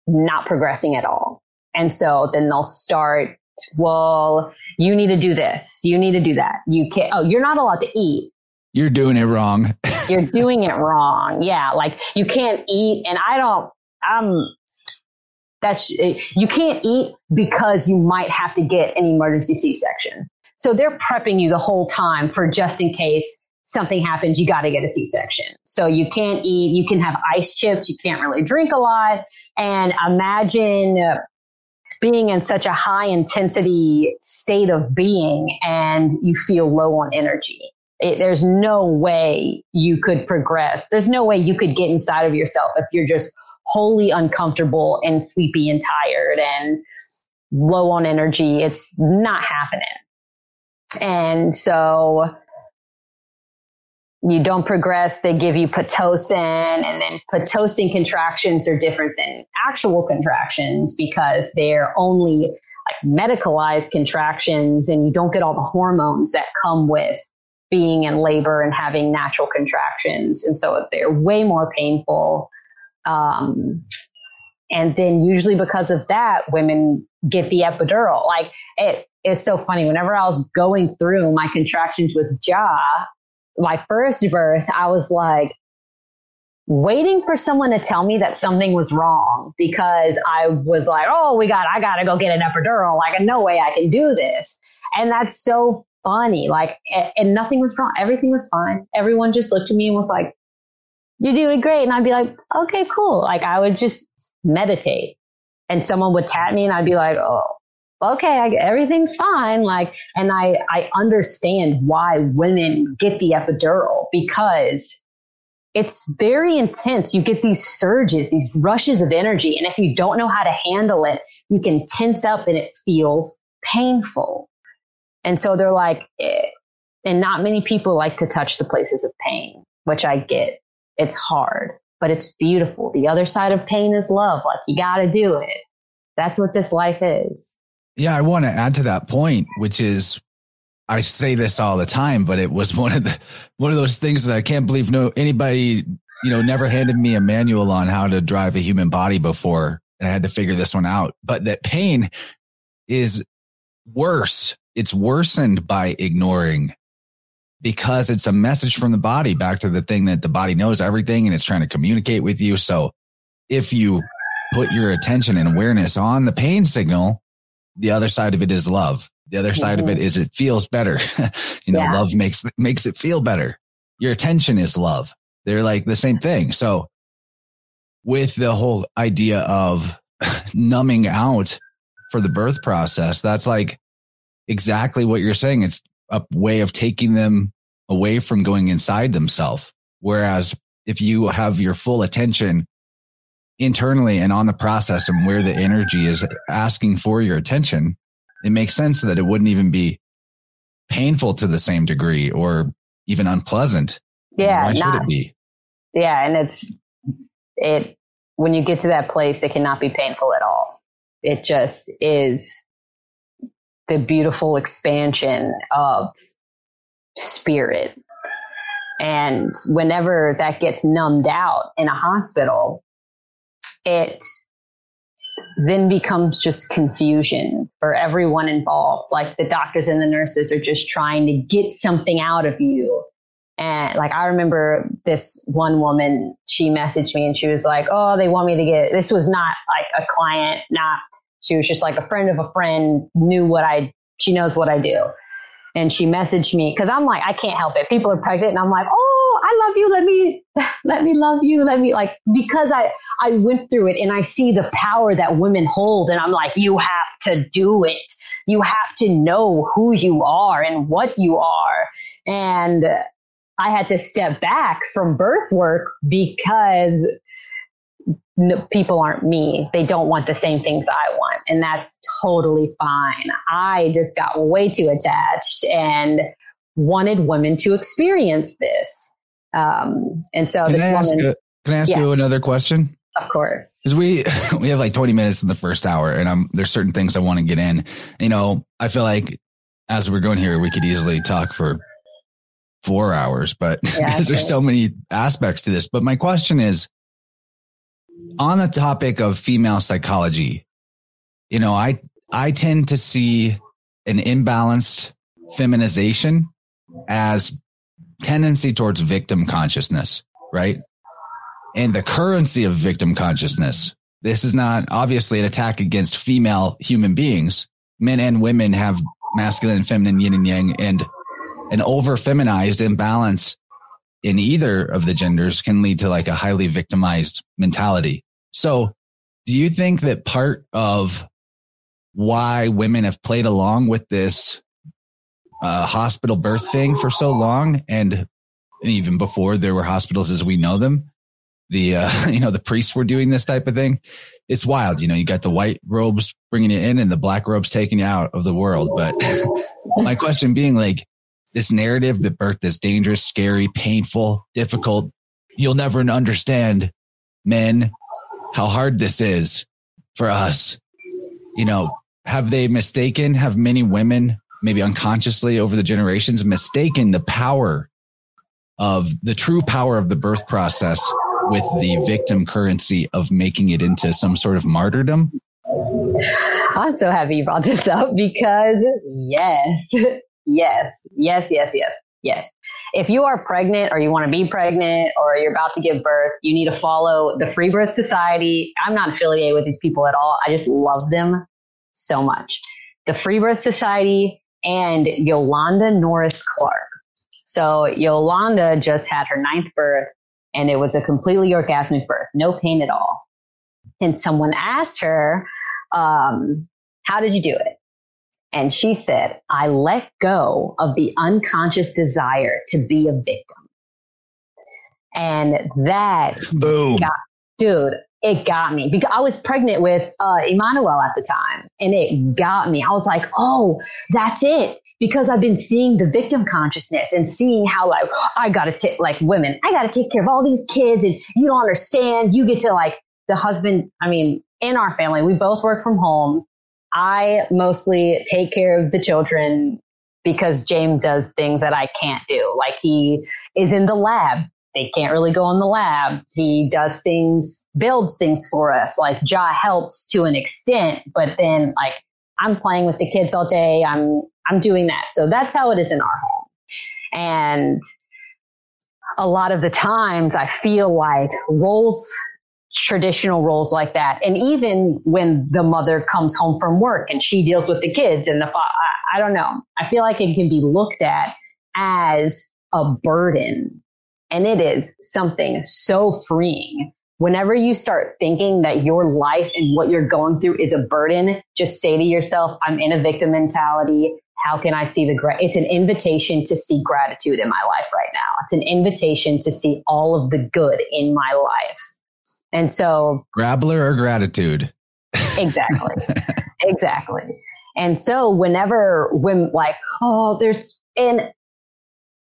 not progressing at all. And so then they'll start, well, you need to do this. You need to do that. You can't, oh, you're not allowed to eat. You're doing it wrong. you're doing it wrong. Yeah. Like you can't eat. And I don't, I'm, that's, you can't eat because you might have to get an emergency C section. So they're prepping you the whole time for just in case something happens, you got to get a C section. So you can't eat, you can have ice chips, you can't really drink a lot. And imagine being in such a high intensity state of being and you feel low on energy. It, there's no way you could progress. There's no way you could get inside of yourself if you're just wholly uncomfortable and sleepy and tired and low on energy. It's not happening. And so you don't progress, they give you Pitocin, and then Pitocin contractions are different than actual contractions because they're only like medicalized contractions, and you don't get all the hormones that come with being in labor and having natural contractions. And so they're way more painful. Um, and then usually because of that, women get the epidural. Like it is so funny. Whenever I was going through my contractions with Ja, my first birth, I was like waiting for someone to tell me that something was wrong because I was like, oh, we got, I got to go get an epidural. Like, no way I can do this. And that's so funny. Like, and nothing was wrong. Everything was fine. Everyone just looked at me and was like, you're doing great. And I'd be like, okay, cool. Like, I would just meditate and someone would tap me and I'd be like, oh, okay, I, everything's fine. Like, and I, I understand why women get the epidural because it's very intense. You get these surges, these rushes of energy. And if you don't know how to handle it, you can tense up and it feels painful. And so they're like, eh, and not many people like to touch the places of pain, which I get. It's hard, but it's beautiful. The other side of pain is love. Like you got to do it. That's what this life is. Yeah, I want to add to that point, which is I say this all the time, but it was one of the one of those things that I can't believe no anybody, you know, never handed me a manual on how to drive a human body before. And I had to figure this one out. But that pain is worse. It's worsened by ignoring because it's a message from the body back to the thing that the body knows everything and it's trying to communicate with you. So if you put your attention and awareness on the pain signal, the other side of it is love. The other side mm-hmm. of it is it feels better. you know, yeah. love makes, makes it feel better. Your attention is love. They're like the same thing. So with the whole idea of numbing out for the birth process, that's like exactly what you're saying. It's a way of taking them away from going inside themselves. Whereas if you have your full attention internally and on the process and where the energy is asking for your attention, it makes sense that it wouldn't even be painful to the same degree or even unpleasant. Yeah. Why should it be? yeah and it's it when you get to that place it cannot be painful at all it just is the beautiful expansion of spirit and whenever that gets numbed out in a hospital it then becomes just confusion for everyone involved like the doctors and the nurses are just trying to get something out of you and like I remember this one woman, she messaged me and she was like, Oh, they want me to get this was not like a client, not she was just like a friend of a friend, knew what I she knows what I do. And she messaged me because I'm like, I can't help it. People are pregnant and I'm like, Oh, I love you. Let me let me love you. Let me like because I I went through it and I see the power that women hold and I'm like, you have to do it. You have to know who you are and what you are. And I had to step back from birth work because people aren't me. They don't want the same things I want. And that's totally fine. I just got way too attached and wanted women to experience this. Um, and so Can this I ask, woman, a- can I ask Yeah. you another question? of course. Because we we have like 20 minutes in the first hour, and I'm there's certain things I want to get in. You know, I feel like as we're going here, we could easily talk for four hours, but Yeah, because there's so many aspects to this. But my question is on the topic of female psychology. You know, I I tend to see an imbalanced feminization as tendency towards victim consciousness, right? And the currency of victim consciousness. This is not obviously an attack against female human beings. Men and women have masculine and feminine yin and yang and an over feminized imbalance in either of the genders can lead to like a highly victimized mentality. So do you think that part of why women have played along with this uh, hospital birth thing for so long and even before there were hospitals as we know them the uh, you know the priests were doing this type of thing. It's wild you know you got the white robes bringing you in and the black robes taking you out of the world but my question being like this narrative that birth is dangerous scary painful difficult you'll never understand men how hard this is for us. You know have they mistaken have many women maybe unconsciously over the generations mistaken the power of the true power of the birth process with the victim currency of making it into some sort of martyrdom I'm so happy you brought this up because yes, yes, yes, yes, yes, yes. If you are pregnant or you want to be pregnant or you're about to give birth, you need to follow the Free Birth Society. I'm not affiliated with these people at all. I just love them so much. The Free Birth Society and Yolanda Norris Clark. So Yolanda just had her ninth birth and it was a completely orgasmic birth, no pain at all. And someone asked her, um, how did you do it? And she said, I let go of the unconscious desire to be a victim. And that, boom Got- dude, it got me because I was pregnant with uh, Emmanuel at the time and it got me. I was like, oh, that's it. Because I've been seeing the victim consciousness and seeing how like, I gotta take, like women, I gotta take care of all these kids and you don't understand. You get to like the husband. I mean, in our family, we both work from home. I mostly take care of the children because James does things that I can't do. Like he is in the lab. They can't really go in the lab. He does things, builds things for us. Like Ja helps to an extent, but then like I'm playing with the kids all day. I'm, I'm doing that. So that's how it is in our home. And a lot of the times I feel like roles traditional roles like that. And even when the mother comes home from work and she deals with the kids and the, I, I don't know. I feel like it can be looked at as a burden. And it is something so freeing. Whenever you start thinking that your life and what you're going through is a burden, just say to yourself, I'm in a victim mentality. How can I see the, gra-? it's an invitation to see gratitude in my life right now. It's an invitation to see all of the good in my life. And so grabbler or gratitude exactly exactly And so whenever when like, oh, there's and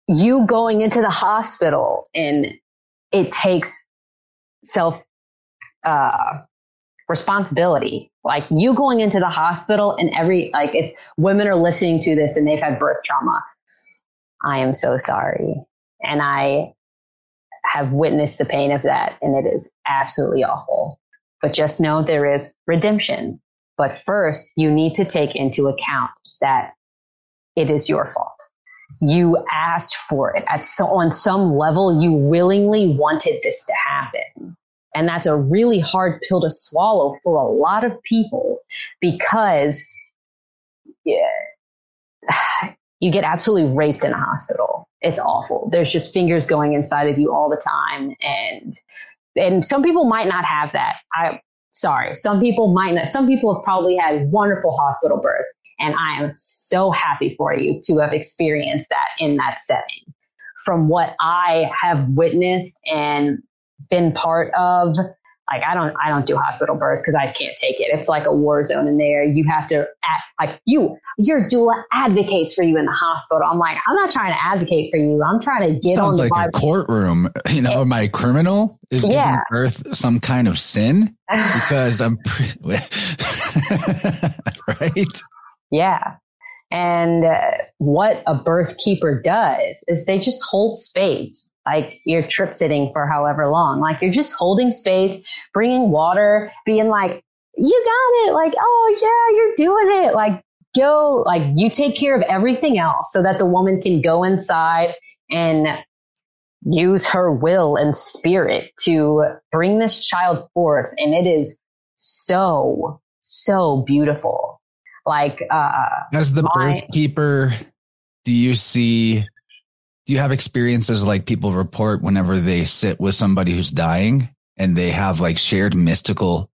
you going into the hospital and it takes self uh, responsibility. Like you going into the hospital and every like if women are listening to this and they've had birth trauma, I am so sorry. And I have witnessed the pain of that and it is absolutely awful. But just know there is redemption. But first, you need to take into account that it is your fault. You asked for it at so, on some level, you willingly wanted this to happen. And that's a really hard pill to swallow for a lot of people because yeah, you get absolutely raped in a hospital. It's awful. There's just fingers going inside of you all the time. And, and some people might not have that. I, sorry. Some people might not, some people have probably had wonderful hospital births. And I am so happy for you to have experienced that in that setting. From what I have witnessed and been part of, like I don't I don't do hospital births because I can't take it. It's like a war zone in there. You have to act like you your doula advocates for you in the hospital. I'm like, I'm not trying to advocate for you. I'm trying to get Sounds on the like a courtroom. You know, it, my criminal is giving Yeah. birth some kind of sin because I'm pre- right. Yeah. And uh, what a birth keeper does is they just hold space. Like you're trip sitting for however long. Like you're just holding space, bringing water, being like, you got it. Like, oh yeah, you're doing it. Like go, like you take care of everything else so that the woman can go inside and use her will and spirit to bring this child forth. And it is so, so beautiful. Like, uh, As the My- birth keeper, do you see? Do you have experiences like people report whenever they sit with somebody who's dying and they have like shared mystical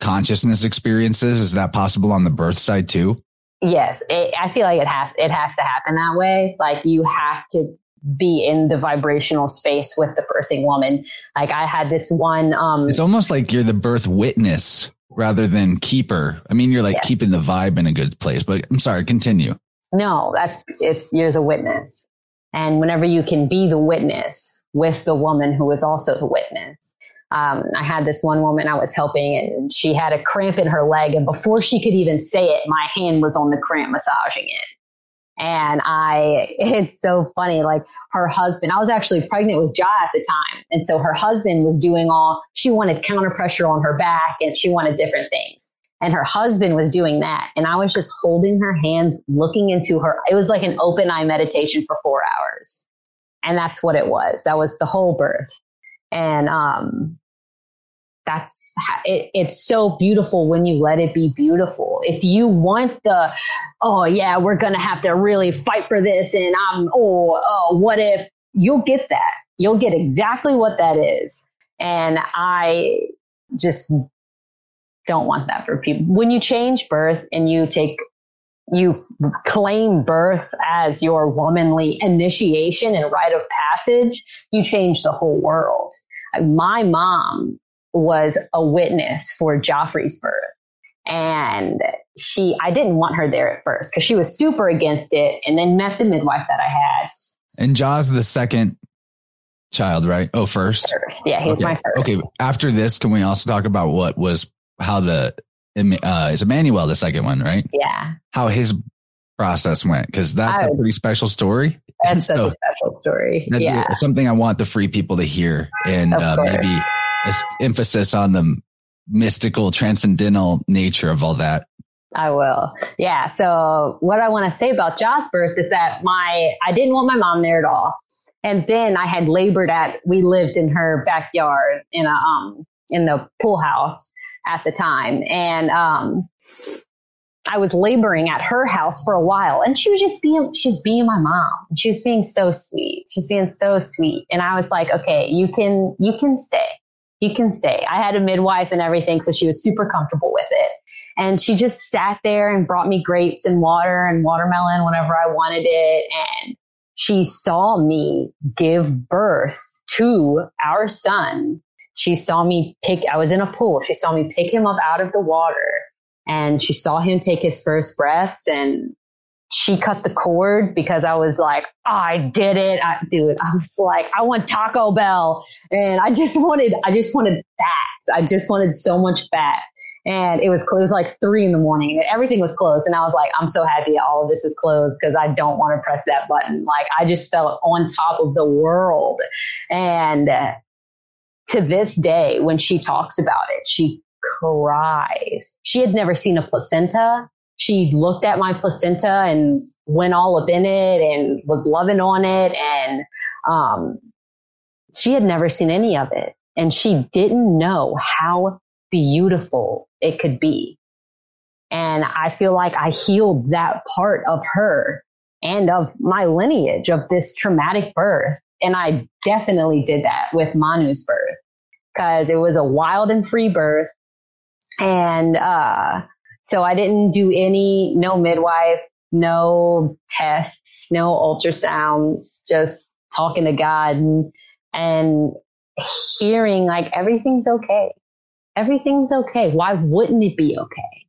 consciousness experiences? Is that possible on the birth side too? Yes, it, I feel like it has it has to happen that way. Like you have to be in the vibrational space with the birthing woman. Like I had this one. Um, It's almost like you're the birth witness rather than keeper. I mean, you're like Yeah. keeping the vibe in a good place, but I'm sorry, continue. no, that's it's you're the witness, and whenever you can be the witness with the woman who is also the witness. Um, I had this one woman I was helping, and she had a cramp in her leg, and before she could even say it, my hand was on the cramp, massaging it. And I, it's so funny. Like her husband, I was actually pregnant with Ja at the time. And so her husband was doing all, she wanted counter pressure on her back and she wanted different things. And her husband was doing that. And I was just holding her hands, looking into her. It was like an open eye meditation for four hours. And that's what it was. That was the whole birth. And, um, that's it, it's so beautiful when you let it be beautiful. If you want the, oh yeah, we're gonna have to really fight for this, and I'm oh oh what if you'll get that? You'll get exactly what that is, and I just don't want that for people. When you change birth and you take you claim birth as your womanly initiation and rite of passage, you change the whole world. My mom was a witness for Joffrey's birth. And she, I didn't want her there at first because she was super against it and then met the midwife that I had And Jaws the second child, right? Oh, first. first. Yeah, he's okay. my first. Okay. After this, can we also talk about what was how the uh, is Emmanuel the second one, right? Yeah, How his process went because that's a I- pretty special story. that's such a special story. Yeah, something I want the free people to hear, and uh, maybe emphasis on the mystical, transcendental nature of all that. I will. Yeah. So what I want to say about John's birth is that my, I didn't want my mom there at all. And then I had labored at, we lived in her backyard in a, um, in the pool house at the time. And, um, I was laboring at her house for a while and she was just being, she was being my mom. She was being so sweet. She's being so sweet. And I was like, okay, you can, you can stay. You can stay. I had a midwife and everything. So she was super comfortable with it. And she just sat there and brought me grapes and water and watermelon whenever I wanted it. And she saw me give birth to our son. She saw me pick, I was in a pool. She saw me pick him up out of the water and she saw him take his first breaths and she cut the cord because I was like, I did it. I, dude, I was like, I want Taco Bell. And I just wanted, I just wanted fat. I just wanted so much fat. And it was closed like three in the morning everything was closed. And I was like, I'm so happy all of this is closed because I don't want to press that button. Like I just felt on top of the world. And to this day, when she talks about it, she cries. She had never seen a placenta she looked at my placenta and went all up in it and was loving on it. And, um, she had never seen any of it and she didn't know how beautiful it could be. And I feel like I healed that part of her and of my lineage of this traumatic birth. And I definitely did that with Manu's birth because it was a wild and free birth. And, uh, so I didn't do any, no midwife, no tests, no ultrasounds, just talking to God and, and hearing like everything's okay. Everything's okay. Why wouldn't it be okay?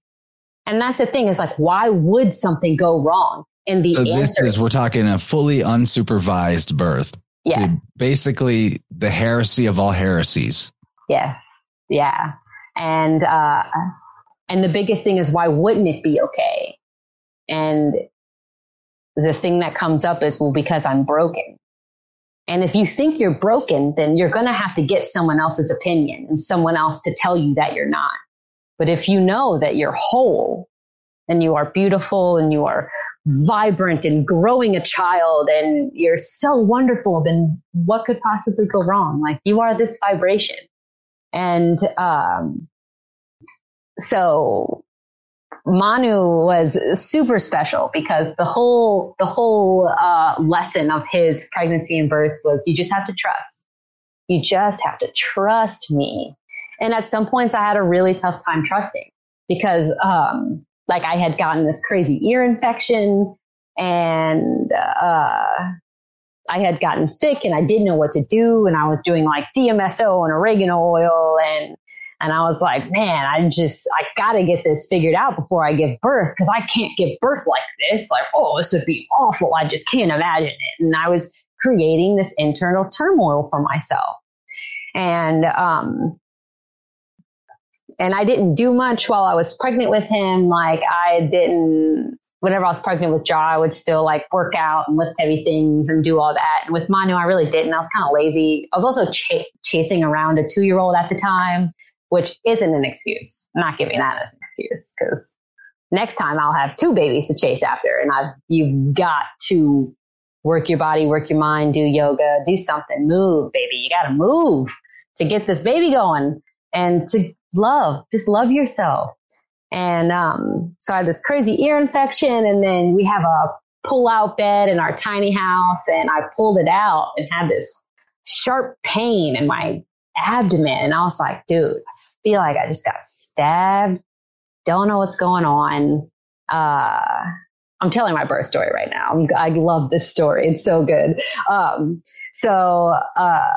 And that's the thing is like, why would something go wrong? And the so answer this is we're talking a fully unsupervised birth. yeah, basically the heresy of all heresies. yes, yeah. And, uh, and the biggest thing is why wouldn't it be okay? And the thing that comes up is, well, because I'm broken. And if you think you're broken, then you're going to have to get someone else's opinion and someone else to tell you that you're not. But if you know that you're whole and you are beautiful and you are vibrant and growing a child and you're so wonderful, then what could possibly go wrong? Like you are this vibration. And, um, so Manu was super special because the whole the whole uh, lesson of his pregnancy and birth was you just have to trust. You just have to trust me. And at some points, I had a really tough time trusting because, um, like, I had gotten this crazy ear infection, and uh, I had gotten sick, and I didn't know what to do, and I was doing like DMSO and oregano oil, and and I was like, man, I just, I gotta get this figured out before I give birth because I can't give birth like this. Like, oh, this would be awful. I just can't imagine it. And I was creating this internal turmoil for myself. And, um, and I didn't do much while I was pregnant with him. Like I didn't, whenever I was pregnant with Jaw, I would still like work out and lift heavy things and do all that. And with Manu, I really didn't. I was kind of lazy. I was also ch- chasing around a two year old at the time which isn't an excuse. I'm not giving that as an excuse because next time I'll have two babies to chase after and I've, you've got to work your body, work your mind, do yoga, do something, move, baby. You got to move to get this baby going and to love, just love yourself. And, um, so I had this crazy ear infection and then we have a pull out bed in our tiny house and I pulled it out and had this sharp pain in my abdomen. And I was like, dude, feel like I just got stabbed. Don't know what's going on. Uh, I'm telling my birth story right now. I love this story. It's so good. Um, so, uh,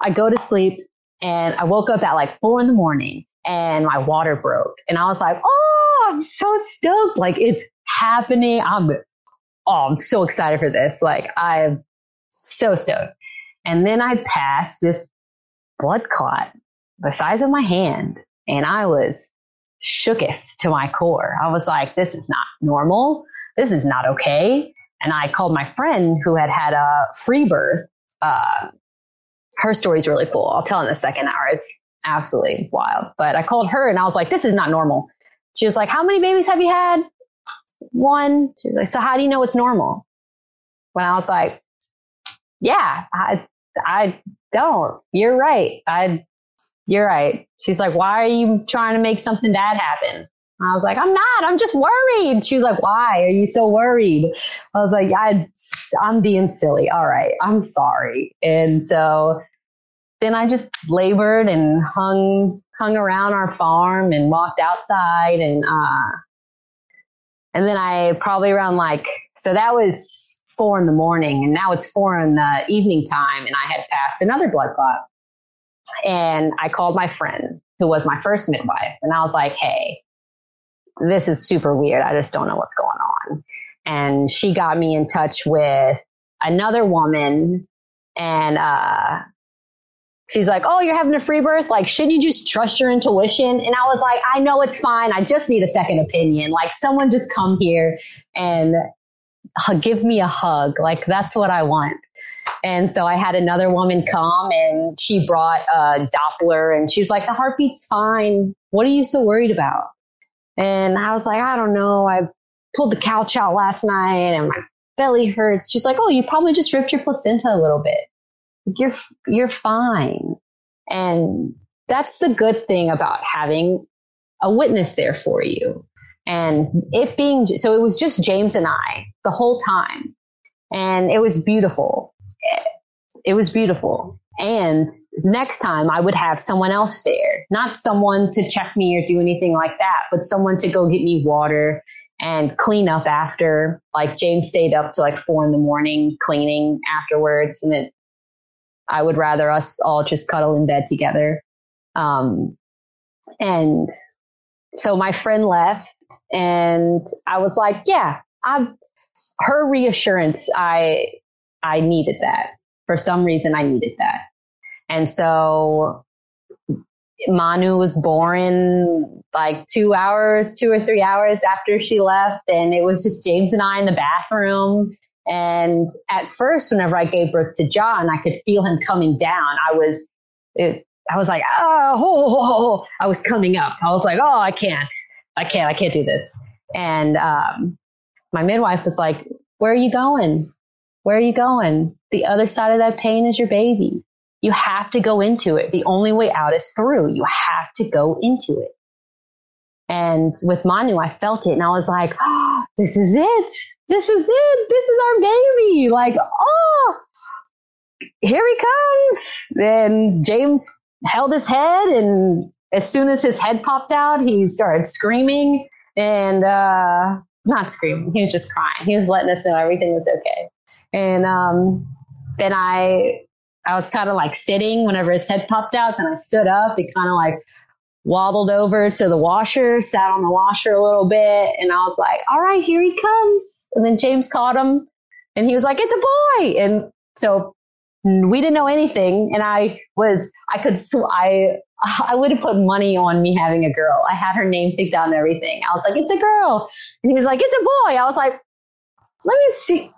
I go to sleep and I woke up at like four in the morning and my water broke and I was like, Oh, I'm so stoked. Like it's happening. I'm, oh, I'm so excited for this. Like I'm so stoked. And then I passed this blood clot the size of my hand and I was shooketh to my core. I was like, this is not normal. This is not okay. And I called my friend who had had a free birth. Uh, her story's really cool. I'll tell in a second hour. It's absolutely wild. But I called her and I was like, this is not normal. She was like, how many babies have you had? One. She's like, so how do you know it's normal? When I was like, yeah, I, I don't. You're right. I you're right. She's like, why are you trying to make something bad happen? I was like, I'm not. I'm just worried. She was like, why are you so worried? I was like, I, I'm being silly. All right. I'm sorry. And so then I just labored and hung, hung around our farm and walked outside and, uh, and then I probably around like, so that was four in the morning and now it's four in the evening time and I had passed another blood clot. And I called my friend who was my first midwife and I was like, Hey, this is super weird. I just don't know what's going on. And she got me in touch with another woman and, uh, she's like, Oh, you're having a free birth? Like, shouldn't you just trust your intuition? And I was like, I know it's fine. I just need a second opinion. Like, someone just come here and give me a hug. Like, that's what I want. And so I had another woman come and she brought a Doppler and she was like, the heartbeat's fine. What are you so worried about? And I was like, I don't know. I pulled the couch out last night and my belly hurts. She's like, Oh, you probably just ripped your placenta a little bit. You're, you're fine. And that's the good thing about having a witness there for you. And it being, so it was just James and I the whole time. And it was beautiful. It was beautiful. And next time I would have someone else there, not someone to check me or do anything like that, but someone to go get me water and clean up after. Like James stayed up to like four in the morning cleaning afterwards. And it, I would rather us all just cuddle in bed together. Um, and so my friend left and I was like, yeah, I've, her reassurance, I, I needed that. For some reason, I needed that. And so Manu was born like two hours, two or three hours after she left. And it was just James and I in the bathroom. And at first, whenever I gave birth to John, I could feel him coming down. I was, it, I was like, oh, oh, oh, I was coming up. I was like, oh, I can't, I can't, I can't do this. And um, my midwife was like, where are you going? Where are you going? The other side of that pain is your baby. You have to go into it. The only way out is through. You have to go into it. And with Manu, I felt it and I was like, oh, this is it. This is it. This is our baby. Like, oh, here he comes. And James held his head and as soon as his head popped out, he started screaming and, uh, not screaming. He was just crying. He was letting us know everything was okay. And um, then I I was kind of like sitting whenever his head popped out. Then I stood up. He kind of like waddled over to the washer, sat on the washer a little bit, and I was like, "All right, here he comes." And then James caught him, and he was like, "It's a boy!" And so we didn't know anything, and I was I could sw- I I would have put money on me having a girl. I had her name picked out and everything. I was like, "It's a girl," and he was like, "It's a boy." I was like, "Let me see."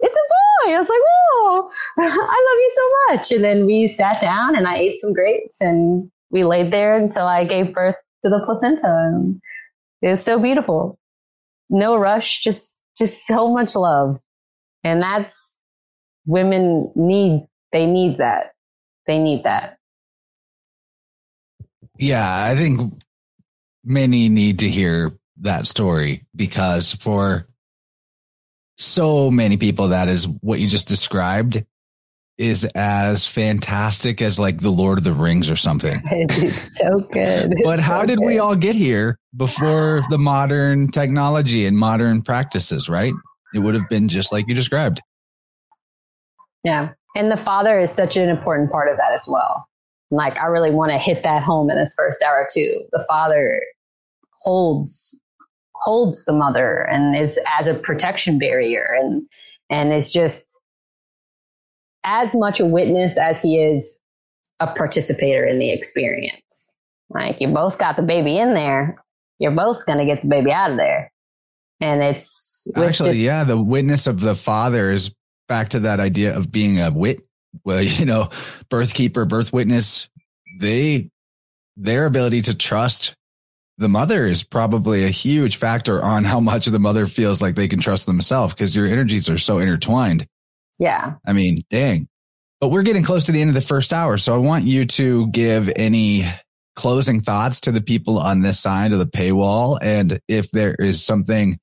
it's a boy. I was like, whoa, I love you so much. And then we sat down and I ate some grapes and we laid there until I gave birth to the placenta. And it was so beautiful. No rush, just, just so much love. And that's women need, they need that. They need that. Yeah, I think many need to hear that story because for so many people that is what you just described is as fantastic as like the Lord of the Rings or something. It's so good. but how so did good. we all get here before the modern technology and modern practices, right? It would have been just like you described. Yeah. And the father is such an important part of that as well. Like, I really want to hit that home in this first hour too. The father holds holds the mother and is as a protection barrier and and is just as much a witness as he is a participator in the experience. Like you both got the baby in there, you're both going to get the baby out of there. And it's Actually, just- yeah, the witness of the father is back to that idea of being a wit. Well, you know, birth keeper, birth witness, they, their ability to trust the mother is probably a huge factor on how much the mother feels like they can trust themselves because your energies are so intertwined. yeah. I mean, dang. But we're getting close to the end of the first hour. So I want you to give any closing thoughts to the people on this side of the paywall. And if there is something,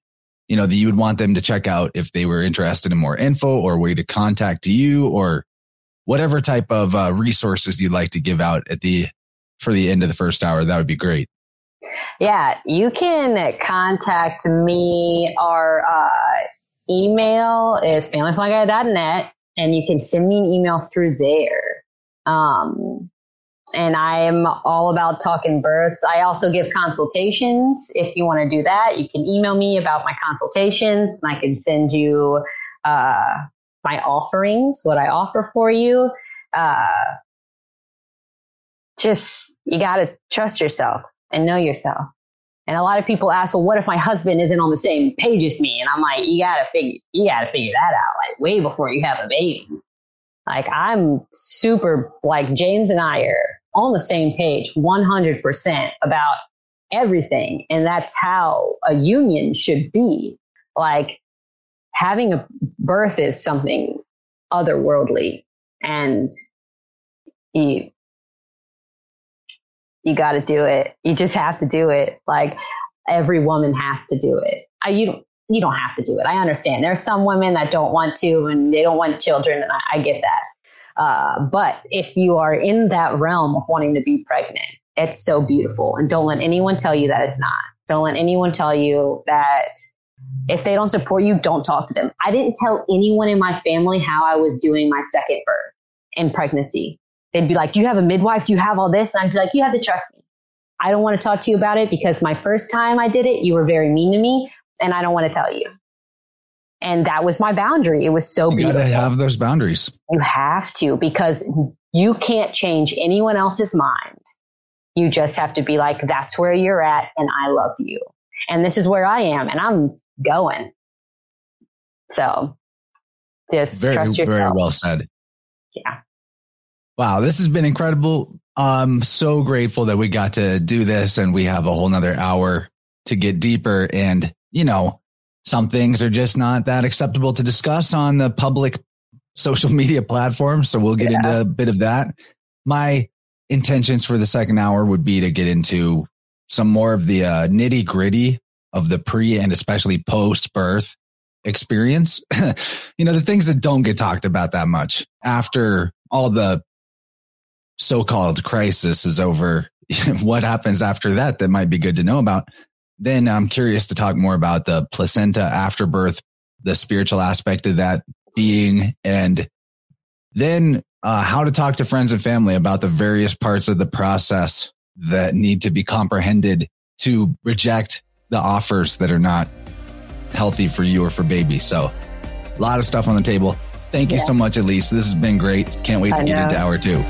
you know, that you would want them to check out if they were interested in more info or way to contact you or whatever type of uh, resources you'd like to give out at the, for the end of the first hour, that would be great. Yeah, you can contact me. Our uh, email is familyfungi.net, and you can send me an email through there. Um, and I am all about talking births. I also give consultations. If you want to do that, you can email me about my consultations and I can send you uh, my offerings, what I offer for you. Uh, just, you got to trust yourself and know yourself. And a lot of people ask, well, what if my husband isn't on the same page as me? And I'm like, you gotta figure, you gotta figure that out, like way before you have a baby. Like I'm super, like James and I are on the same page 100% about everything. And that's how a union should be. Like having a birth is something otherworldly and you, you got to do it. You just have to do it. Like every woman has to do it. I, you don't, you don't have to do it. I understand. There are some women that don't want to and they don't want children, and I, I get that. Uh, but if you are in that realm of wanting to be pregnant, it's so beautiful. And don't let anyone tell you that it's not. Don't let anyone tell you that if they don't support you, don't talk to them. I didn't tell anyone in my family how I was doing my second birth in pregnancy. They'd be like, Do you have a midwife? Do you have all this? And I'd be like, You have to trust me. I don't want to talk to you about it because my first time I did it, you were very mean to me, and I don't want to tell you. And that was my boundary. It was so you beautiful. gotta have those boundaries. You have to because you can't change anyone else's mind. You just have to be like, that's where you're at and I love you. And this is where I am and I'm going. So just Very, trust yourself. very well said. Yeah. Wow, this has been incredible. I'm so grateful that we got to do this and we have a whole nother hour to get deeper. And, you know, some things are just not that acceptable to discuss on the public social media platforms. So we'll get Yeah. into a bit of that. My intentions for the second hour would be to get into some more of the uh, nitty gritty of the pre and especially post birth experience. you know, the things that don't get talked about that much after all the so-called crisis is over. what happens after that that might be good to know about? Then I'm curious to talk more about the placenta afterbirth, the spiritual aspect of that being, and then uh, how to talk to friends and family about the various parts of the process that need to be comprehended to reject the offers that are not healthy for you or for baby. So a lot of stuff on the table. Thank you Yeah. so much, Elise. This has been great. Can't wait to I get know. into hour two.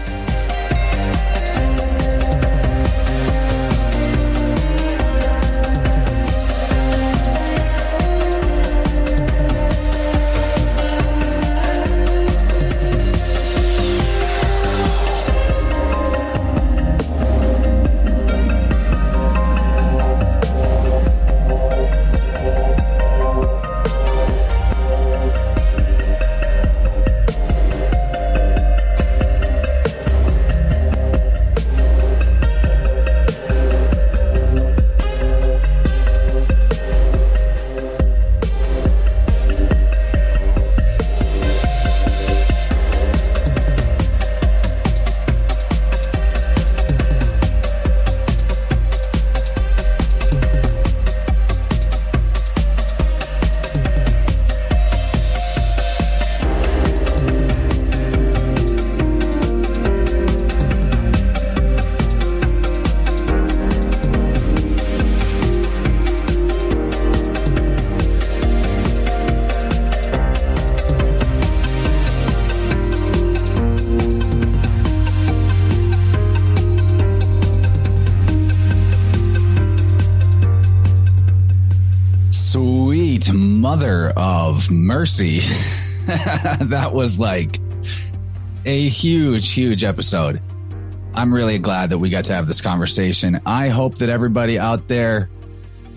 Mercy. that was like a huge, huge episode. I'm really glad that we got to have this conversation. I hope that everybody out there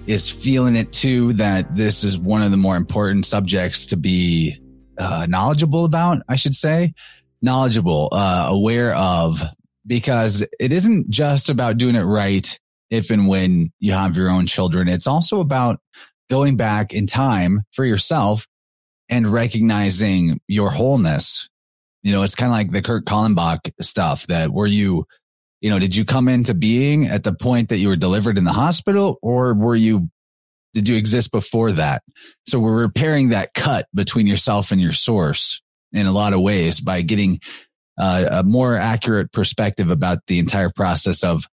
is feeling it too, that this is one of the more important subjects to be uh, knowledgeable about, I should say. Knowledgeable, uh, aware of, because it isn't just about doing it right if and when you have your own children. It's also about going back in time for yourself and recognizing your wholeness. You know, it's kind of like the Kurt Kallenbach stuff that were you, you know, did you come into being at the point that you were delivered in the hospital or were you, did you exist before that? So we're repairing that cut between yourself and your source in a lot of ways by getting uh, a more accurate perspective about the entire process of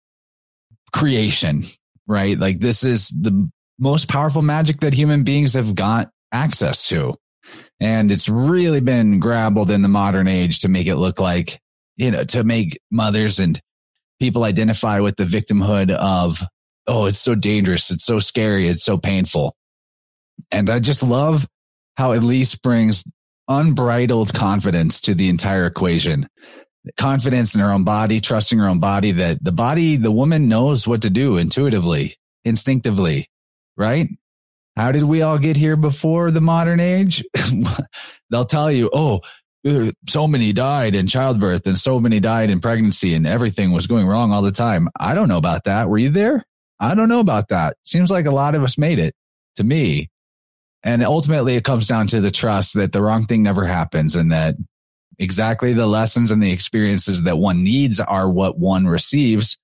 creation, right? Like this is the most powerful magic that human beings have got access to. And it's really been grappled in the modern age to make it look like, you know, to make mothers and people identify with the victimhood of, oh, it's so dangerous. It's so scary. It's so painful. And I just love how Elise brings unbridled confidence to the entire equation. Confidence in her own body, trusting her own body that the body, the woman knows what to do intuitively, instinctively, right? How did we all get here before the modern age? They'll tell you, oh, so many died in childbirth and so many died in pregnancy and everything was going wrong all the time. I don't know about that. Were you there? I don't know about that. Seems like a lot of us made it to me. And ultimately it comes down to the trust that the wrong thing never happens and that exactly the lessons and the experiences that one needs are what one receives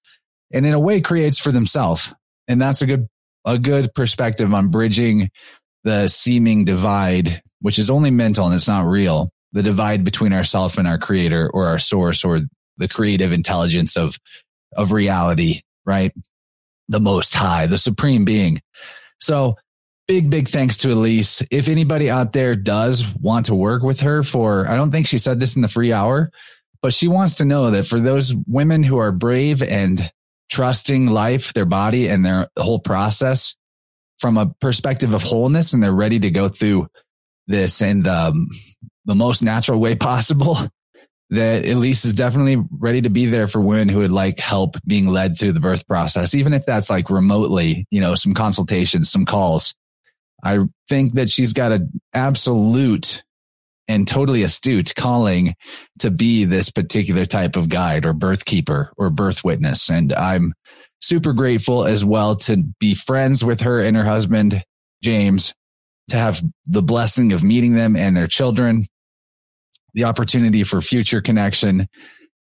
and in a way creates for themselves. And that's a good, a good perspective on bridging the seeming divide, which is only mental and it's not real. The divide between ourself and our creator or our source or the creative intelligence of, of reality, right? The most high, the supreme being. So big, big thanks to Elise. If anybody out there does want to work with her for, I don't think she said this in the free hour, but she wants to know that for those women who are brave and trusting life, their body and their whole process from a perspective of wholeness and they're ready to go through this in the, um, the most natural way possible, that Elise is definitely ready to be there for women who would like help being led through the birth process, even if that's like remotely, you know, some consultations, some calls, I think that she's got an absolute and totally astute calling to be this particular type of guide or birth keeper or birth witness. And I'm super grateful as well to be friends with her and her husband, James, to have the blessing of meeting them and their children, the opportunity for future connection,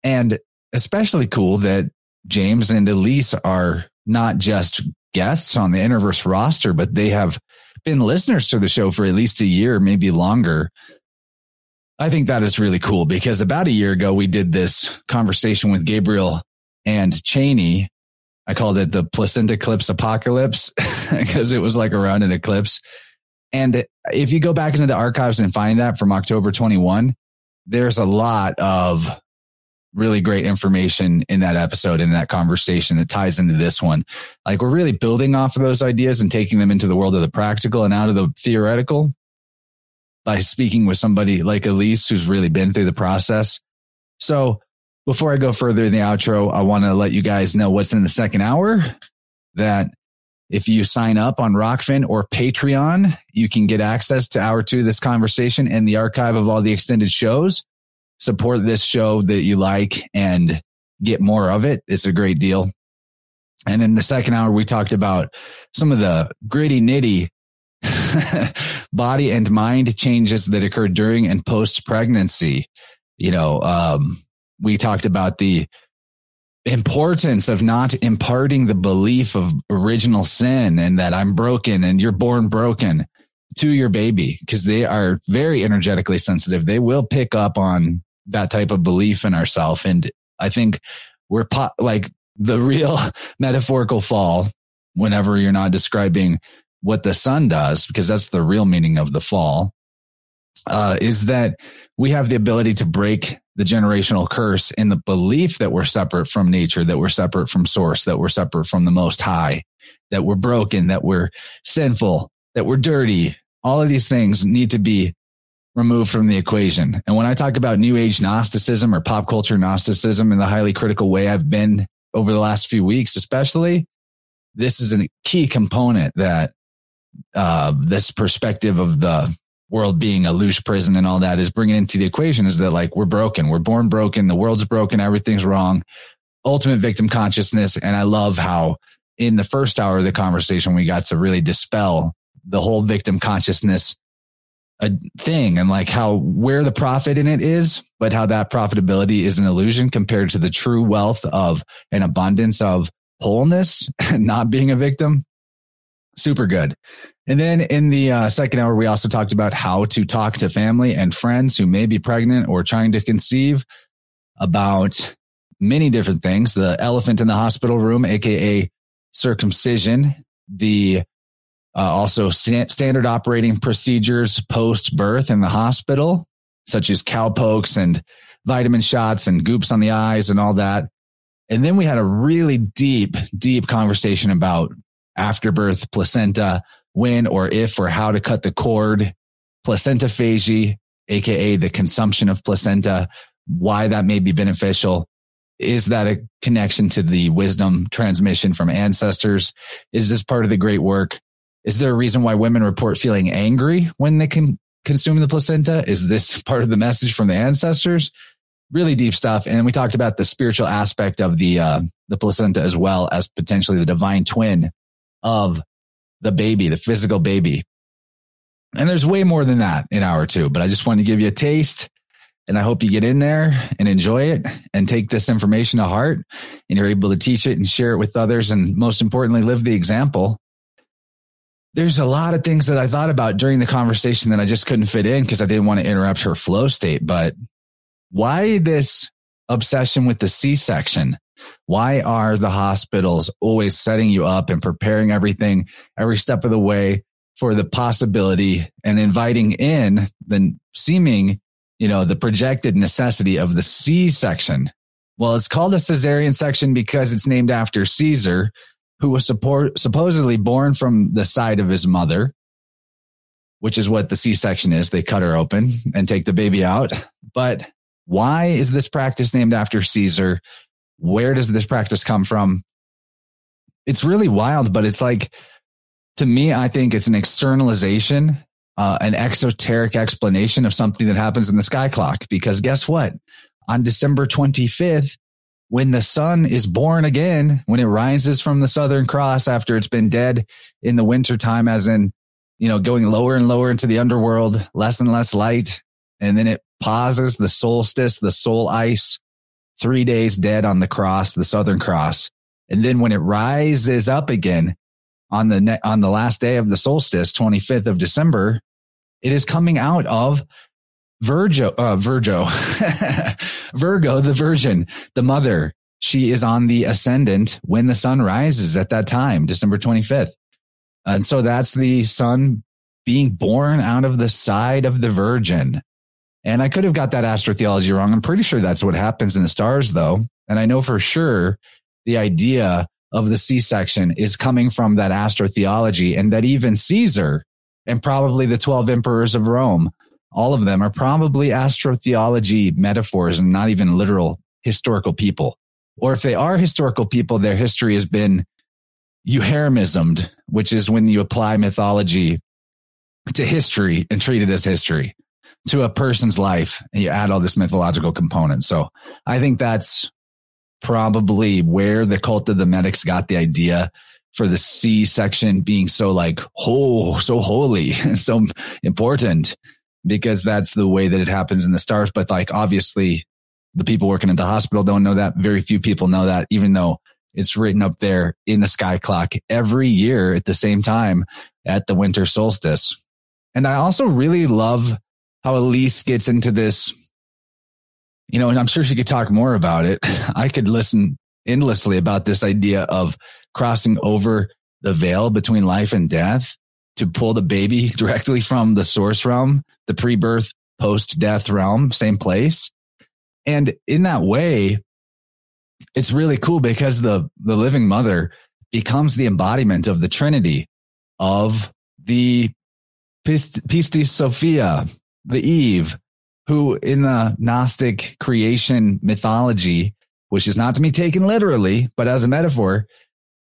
and especially cool that James and Elise are not just guests on the Interverse roster, but they have been listeners to the show for at least a year, maybe longer. I think that is really cool because about a year ago, we did this conversation with Gabriel and Cheney. I called it the placenta eclipse apocalypse because it was like around an eclipse. And if you go back into the archives and find that from October 21, there's a lot of really great information in that episode in that conversation that ties into this one. Like we're really building off of those ideas and taking them into the world of the practical and out of the theoretical by speaking with somebody like Elise who's really been through the process. So before I go further in the outro, I want to let you guys know what's in the second hour that if you sign up on Rokfin or Patreon, you can get access to hour two of this conversation and the archive of all the extended shows support this show that you like and get more of it. It's a great deal. And in the second hour, we talked about some of the gritty nitty body and mind changes that occur during and post pregnancy. You know, um, we talked about the importance of not imparting the belief of original sin and that I'm broken and you're born broken to your baby because they are very energetically sensitive. They will pick up on that type of belief in ourselves. And I think we're po- like the real metaphorical fall whenever you're not describing what the sun does, because that's the real meaning of the fall, uh, is that we have the ability to break the generational curse in the belief that we're separate from nature, that we're separate from source, that we're separate from the most high, that we're broken, that we're sinful, that we're dirty. All of these things need to be removed from the equation. And when I talk about new age Gnosticism or pop culture Gnosticism in the highly critical way I've been over the last few weeks, especially, this is a key component that uh, this perspective of the world being a loose prison and all that is bringing into the equation is that like we're broken, we're born broken, the world's broken, everything's wrong, ultimate victim consciousness. And I love how in the first hour of the conversation, we got to really dispel the whole victim consciousness a thing and like how where the profit in it is, but how that profitability is an illusion compared to the true wealth of an abundance of wholeness, and not being a victim. Super good. And then in the uh, second hour, we also talked about how to talk to family and friends who may be pregnant or trying to conceive about many different things. The elephant in the hospital room, aka circumcision, the uh, also st- standard operating procedures post birth in the hospital, such as cowpokes and vitamin shots and goops on the eyes and all that. And then we had a really deep, deep conversation about afterbirth placenta, when or if or how to cut the cord, placenta placentaphagy, aka the consumption of placenta, why that may be beneficial. Is that a connection to the wisdom transmission from ancestors? Is this part of the great work? Is there a reason why women report feeling angry when they can consume the placenta? Is this part of the message from the ancestors? Really deep stuff. And we talked about the spiritual aspect of the, uh, the placenta as well as potentially the divine twin of the baby, the physical baby. And there's way more than that in hour two, but I just wanted to give you a taste. And I hope you get in there and enjoy it and take this information to heart and you're able to teach it and share it with others. And most importantly, live the example. There's a lot of things that I thought about during the conversation that I just couldn't fit in because I didn't want to interrupt her flow state. But why this obsession with the C section? Why are the hospitals always setting you up and preparing everything every step of the way for the possibility and inviting in the seeming, you know, the projected necessity of the C section? Well, it's called a cesarean section because it's named after Caesar, who was support, supposedly born from the side of his mother, which is what the C section is. They cut her open and take the baby out. But why is this practice named after Caesar? Where does this practice come from? It's really wild, but it's like, to me, I think it's an externalization, uh, an exoteric explanation of something that happens in the sky clock. Because guess what? On December 25th, when the sun is born again, when it rises from the Southern Cross after it's been dead in the winter time, as in, you know, going lower and lower into the underworld, less and less light. And then it pauses the solstice, the soul ice three days dead on the cross, the Southern Cross. And then when it rises up again on the ne- on the last day of the solstice, 25th of December, it is coming out of Virgo, uh, Virgo, Virgo, the virgin, the mother. She is on the ascendant when the sun rises at that time, December 25th. And so that's the sun being born out of the side of the virgin. And I could have got that astrotheology wrong. I'm pretty sure that's what happens in the stars though. And I know for sure the idea of the C-section is coming from that astrotheology and that even Caesar and probably the 12 emperors of Rome, all of them are probably astrotheology metaphors and not even literal historical people. Or if they are historical people, their history has been euheremismed, which is when you apply mythology to history and treat it as history to a person's life and you add all this mythological component. So I think that's probably where the cult of the medics got the idea for the C section being so like, oh, so holy, so important because that's the way that it happens in the stars. But like, obviously the people working at the hospital don't know that. Very few people know that, even though it's written up there in the sky clock every year at the same time at the winter solstice. And I also really love how Elise gets into this, you know, and I'm sure she could talk more about it. I could listen endlessly about this idea of crossing over the veil between life and death to pull the baby directly from the source realm, the pre-birth, post-death realm, same place. And in that way, it's really cool because the, the living mother becomes the embodiment of the Trinity of the Pistis Sophia, the Eve, who in the Gnostic creation mythology, which is not to be taken literally, but as a metaphor,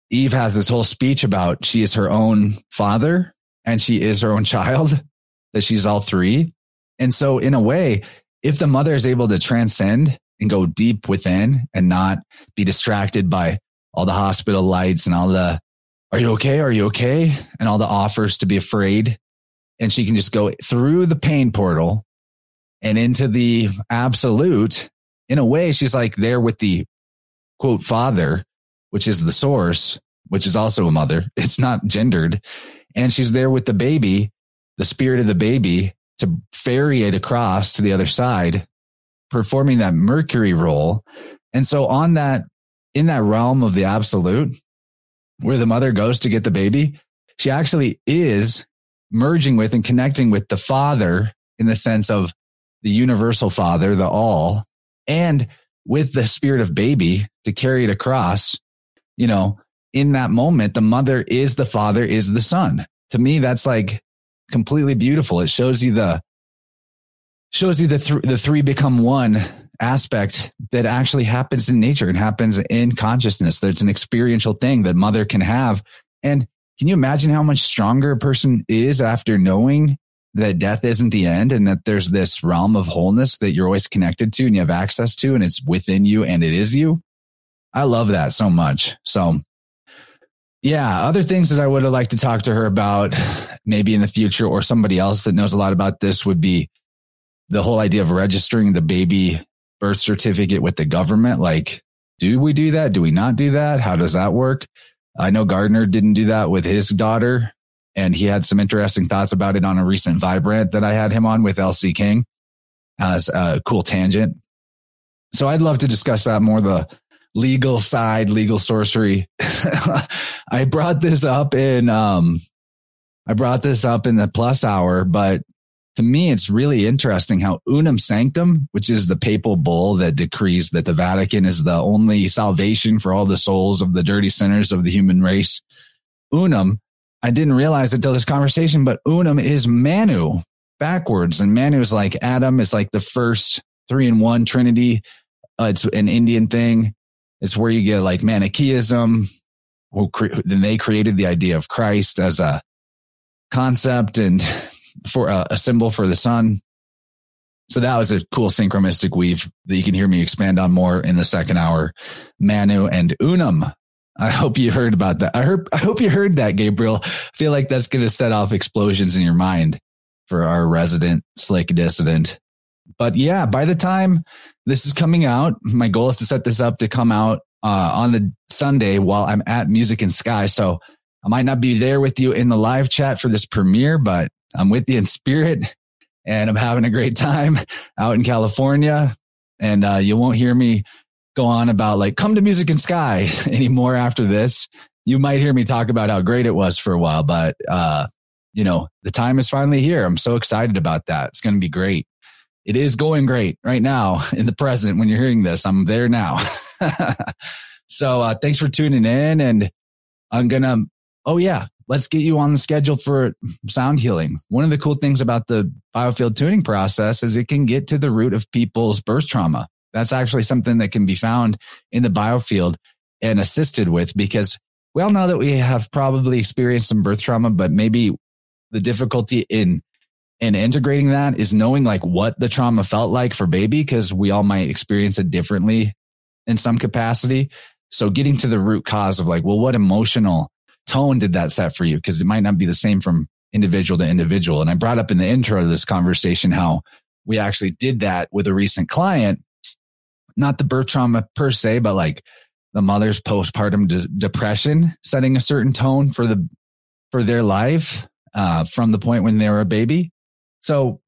Eve has this whole speech about she is her own father and she is her own child, that she's all three. And so in a way, if the mother is able to transcend and go deep within and not be distracted by all the hospital lights and all the, are you okay? Are you okay? And all the offers to be afraid and she can just go through the pain portal and into the absolute. In a way, she's like there with the quote father, which is the source, which is also a mother. It's not gendered. And she's there with the baby, the spirit of the baby to ferry it across to the other side, performing that Mercury role. And so on that, in that realm of the absolute, where the mother goes to get the baby, she actually is merging with and connecting with the father in the sense of the universal father, the all, and with the spirit of baby to carry it across, you know, in that moment, the mother is the father, is the son. To me, that's like completely beautiful. It shows you the, shows you the, th- the three become one aspect that actually happens in nature and happens in consciousness. There's an experiential thing that mother can have. And can you imagine how much stronger a person is after knowing that death isn't the end and that there's this realm of wholeness that you're always connected to and you have access to and it's within you and it is you? I love that so much. So yeah, other things that I would have liked to talk to her about maybe in the future or somebody else that knows a lot about this would be the whole idea of registering the baby birth certificate with the government. Like, do we do that? Do we not do that? How does that work? I know Gardner didn't do that with his daughter and he had some interesting thoughts about it on a recent Vibrant that I had him on with LC King as a cool tangent. So I'd love to discuss that more the legal side, legal sorcery. I brought this up in, um, I brought this up in the plus hour, but to me, it's really interesting how unum sanctum, which is the papal bull that decrees that the Vatican is the only salvation for all the souls of the dirty sinners of the human race. Unum, I didn't realize until this conversation, but unum is Manu backwards. And Manu is like Adam is like the first three in one Trinity. Uh, it's an Indian thing. It's where you get like Manichaeism. Then they created the idea of Christ as a concept and for a, a symbol for the sun. So that was a cool synchromystic weave that you can hear me expand on more in the second hour. Manu and Unum. I hope you heard about that. I heard, I hope you heard that, Gabriel. I feel like that's going to set off explosions in your mind for our resident slick dissident. But yeah, by the time this is coming out, my goal is to set this up to come out uh, on the Sunday while I'm at Music and Sky. So I might not be there with you in the live chat for this premiere, but I'm with you in spirit and I'm having a great time out in California. And uh, you won't hear me go on about like, come to Music and Sky anymore after this. You might hear me talk about how great it was for a while, but, uh, you know, the time is finally here. I'm so excited about that. It's going to be great. It is going great right now in the present when you're hearing this. I'm there now. so, uh, thanks for tuning in and I'm going to, oh yeah, let's get you on the schedule for sound healing. One of the cool things about the biofield tuning process is it can get to the root of people's birth trauma. That's actually something that can be found in the biofield and assisted with because we all know that we have probably experienced some birth trauma, but maybe the difficulty in in integrating that is knowing like what the trauma felt like for baby because we all might experience it differently in some capacity. So getting to the root cause of like, well, what emotional tone did that set for you? Because it might not be the same from individual to individual. And I brought up in the intro to this conversation how we actually did that with a recent client, not the birth trauma per se, but like the mother's postpartum de- depression, setting a certain tone for the, for their life, uh, from the point when they were a baby. So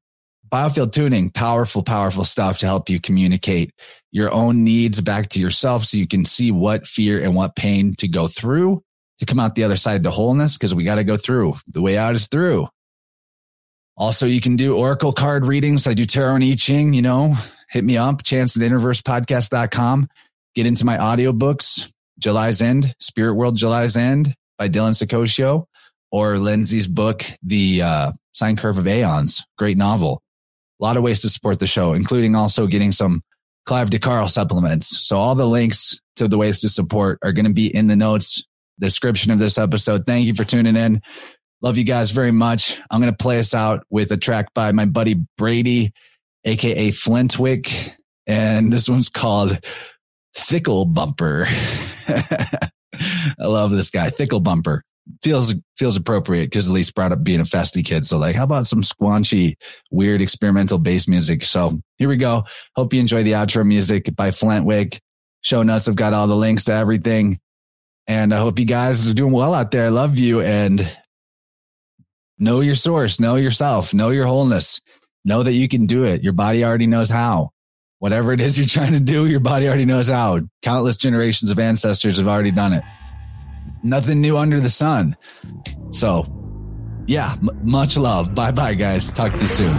biofield tuning, powerful, powerful stuff to help you communicate your own needs back to yourself so you can see what fear and what pain to go through to come out the other side to wholeness because we got to go through. The way out is through. Also, you can do Oracle card readings. I do tarot and I Ching, you know, hit me up, chance at interversepodcast.com. Get into my audiobooks, July's End, Spirit World July's End by Dylan Saccoccio, or Lindsay's book, The uh, Sine Curve of Aeons. Great novel. A lot of ways to support the show, including also getting some Clive de Carle supplements. So all the links to the ways to support are going to be in the notes description of this episode. Thank you for tuning in. Love you guys very much. I'm going to play us out with a track by my buddy Brady, aka Flintwick. And this one's called Fickle Bumper. I love this guy. Fickle Bumper feels, feels appropriate because Elise brought up being a festy kid. So like, how about some squanchy, weird experimental bass music? So here we go. Hope you enjoy the outro music by Flintwick. Show notes have got all the links to everything. And I hope you guys are doing well out there. I love you and know your source, know yourself, know your wholeness, know that you can do it. Your body already knows how. whatever it is you're trying to do, your body already knows how. Countless generations of ancestors have already done it. Nothing new under the sun. So, yeah, m- much love. Bye bye, guys. Talk to you soon.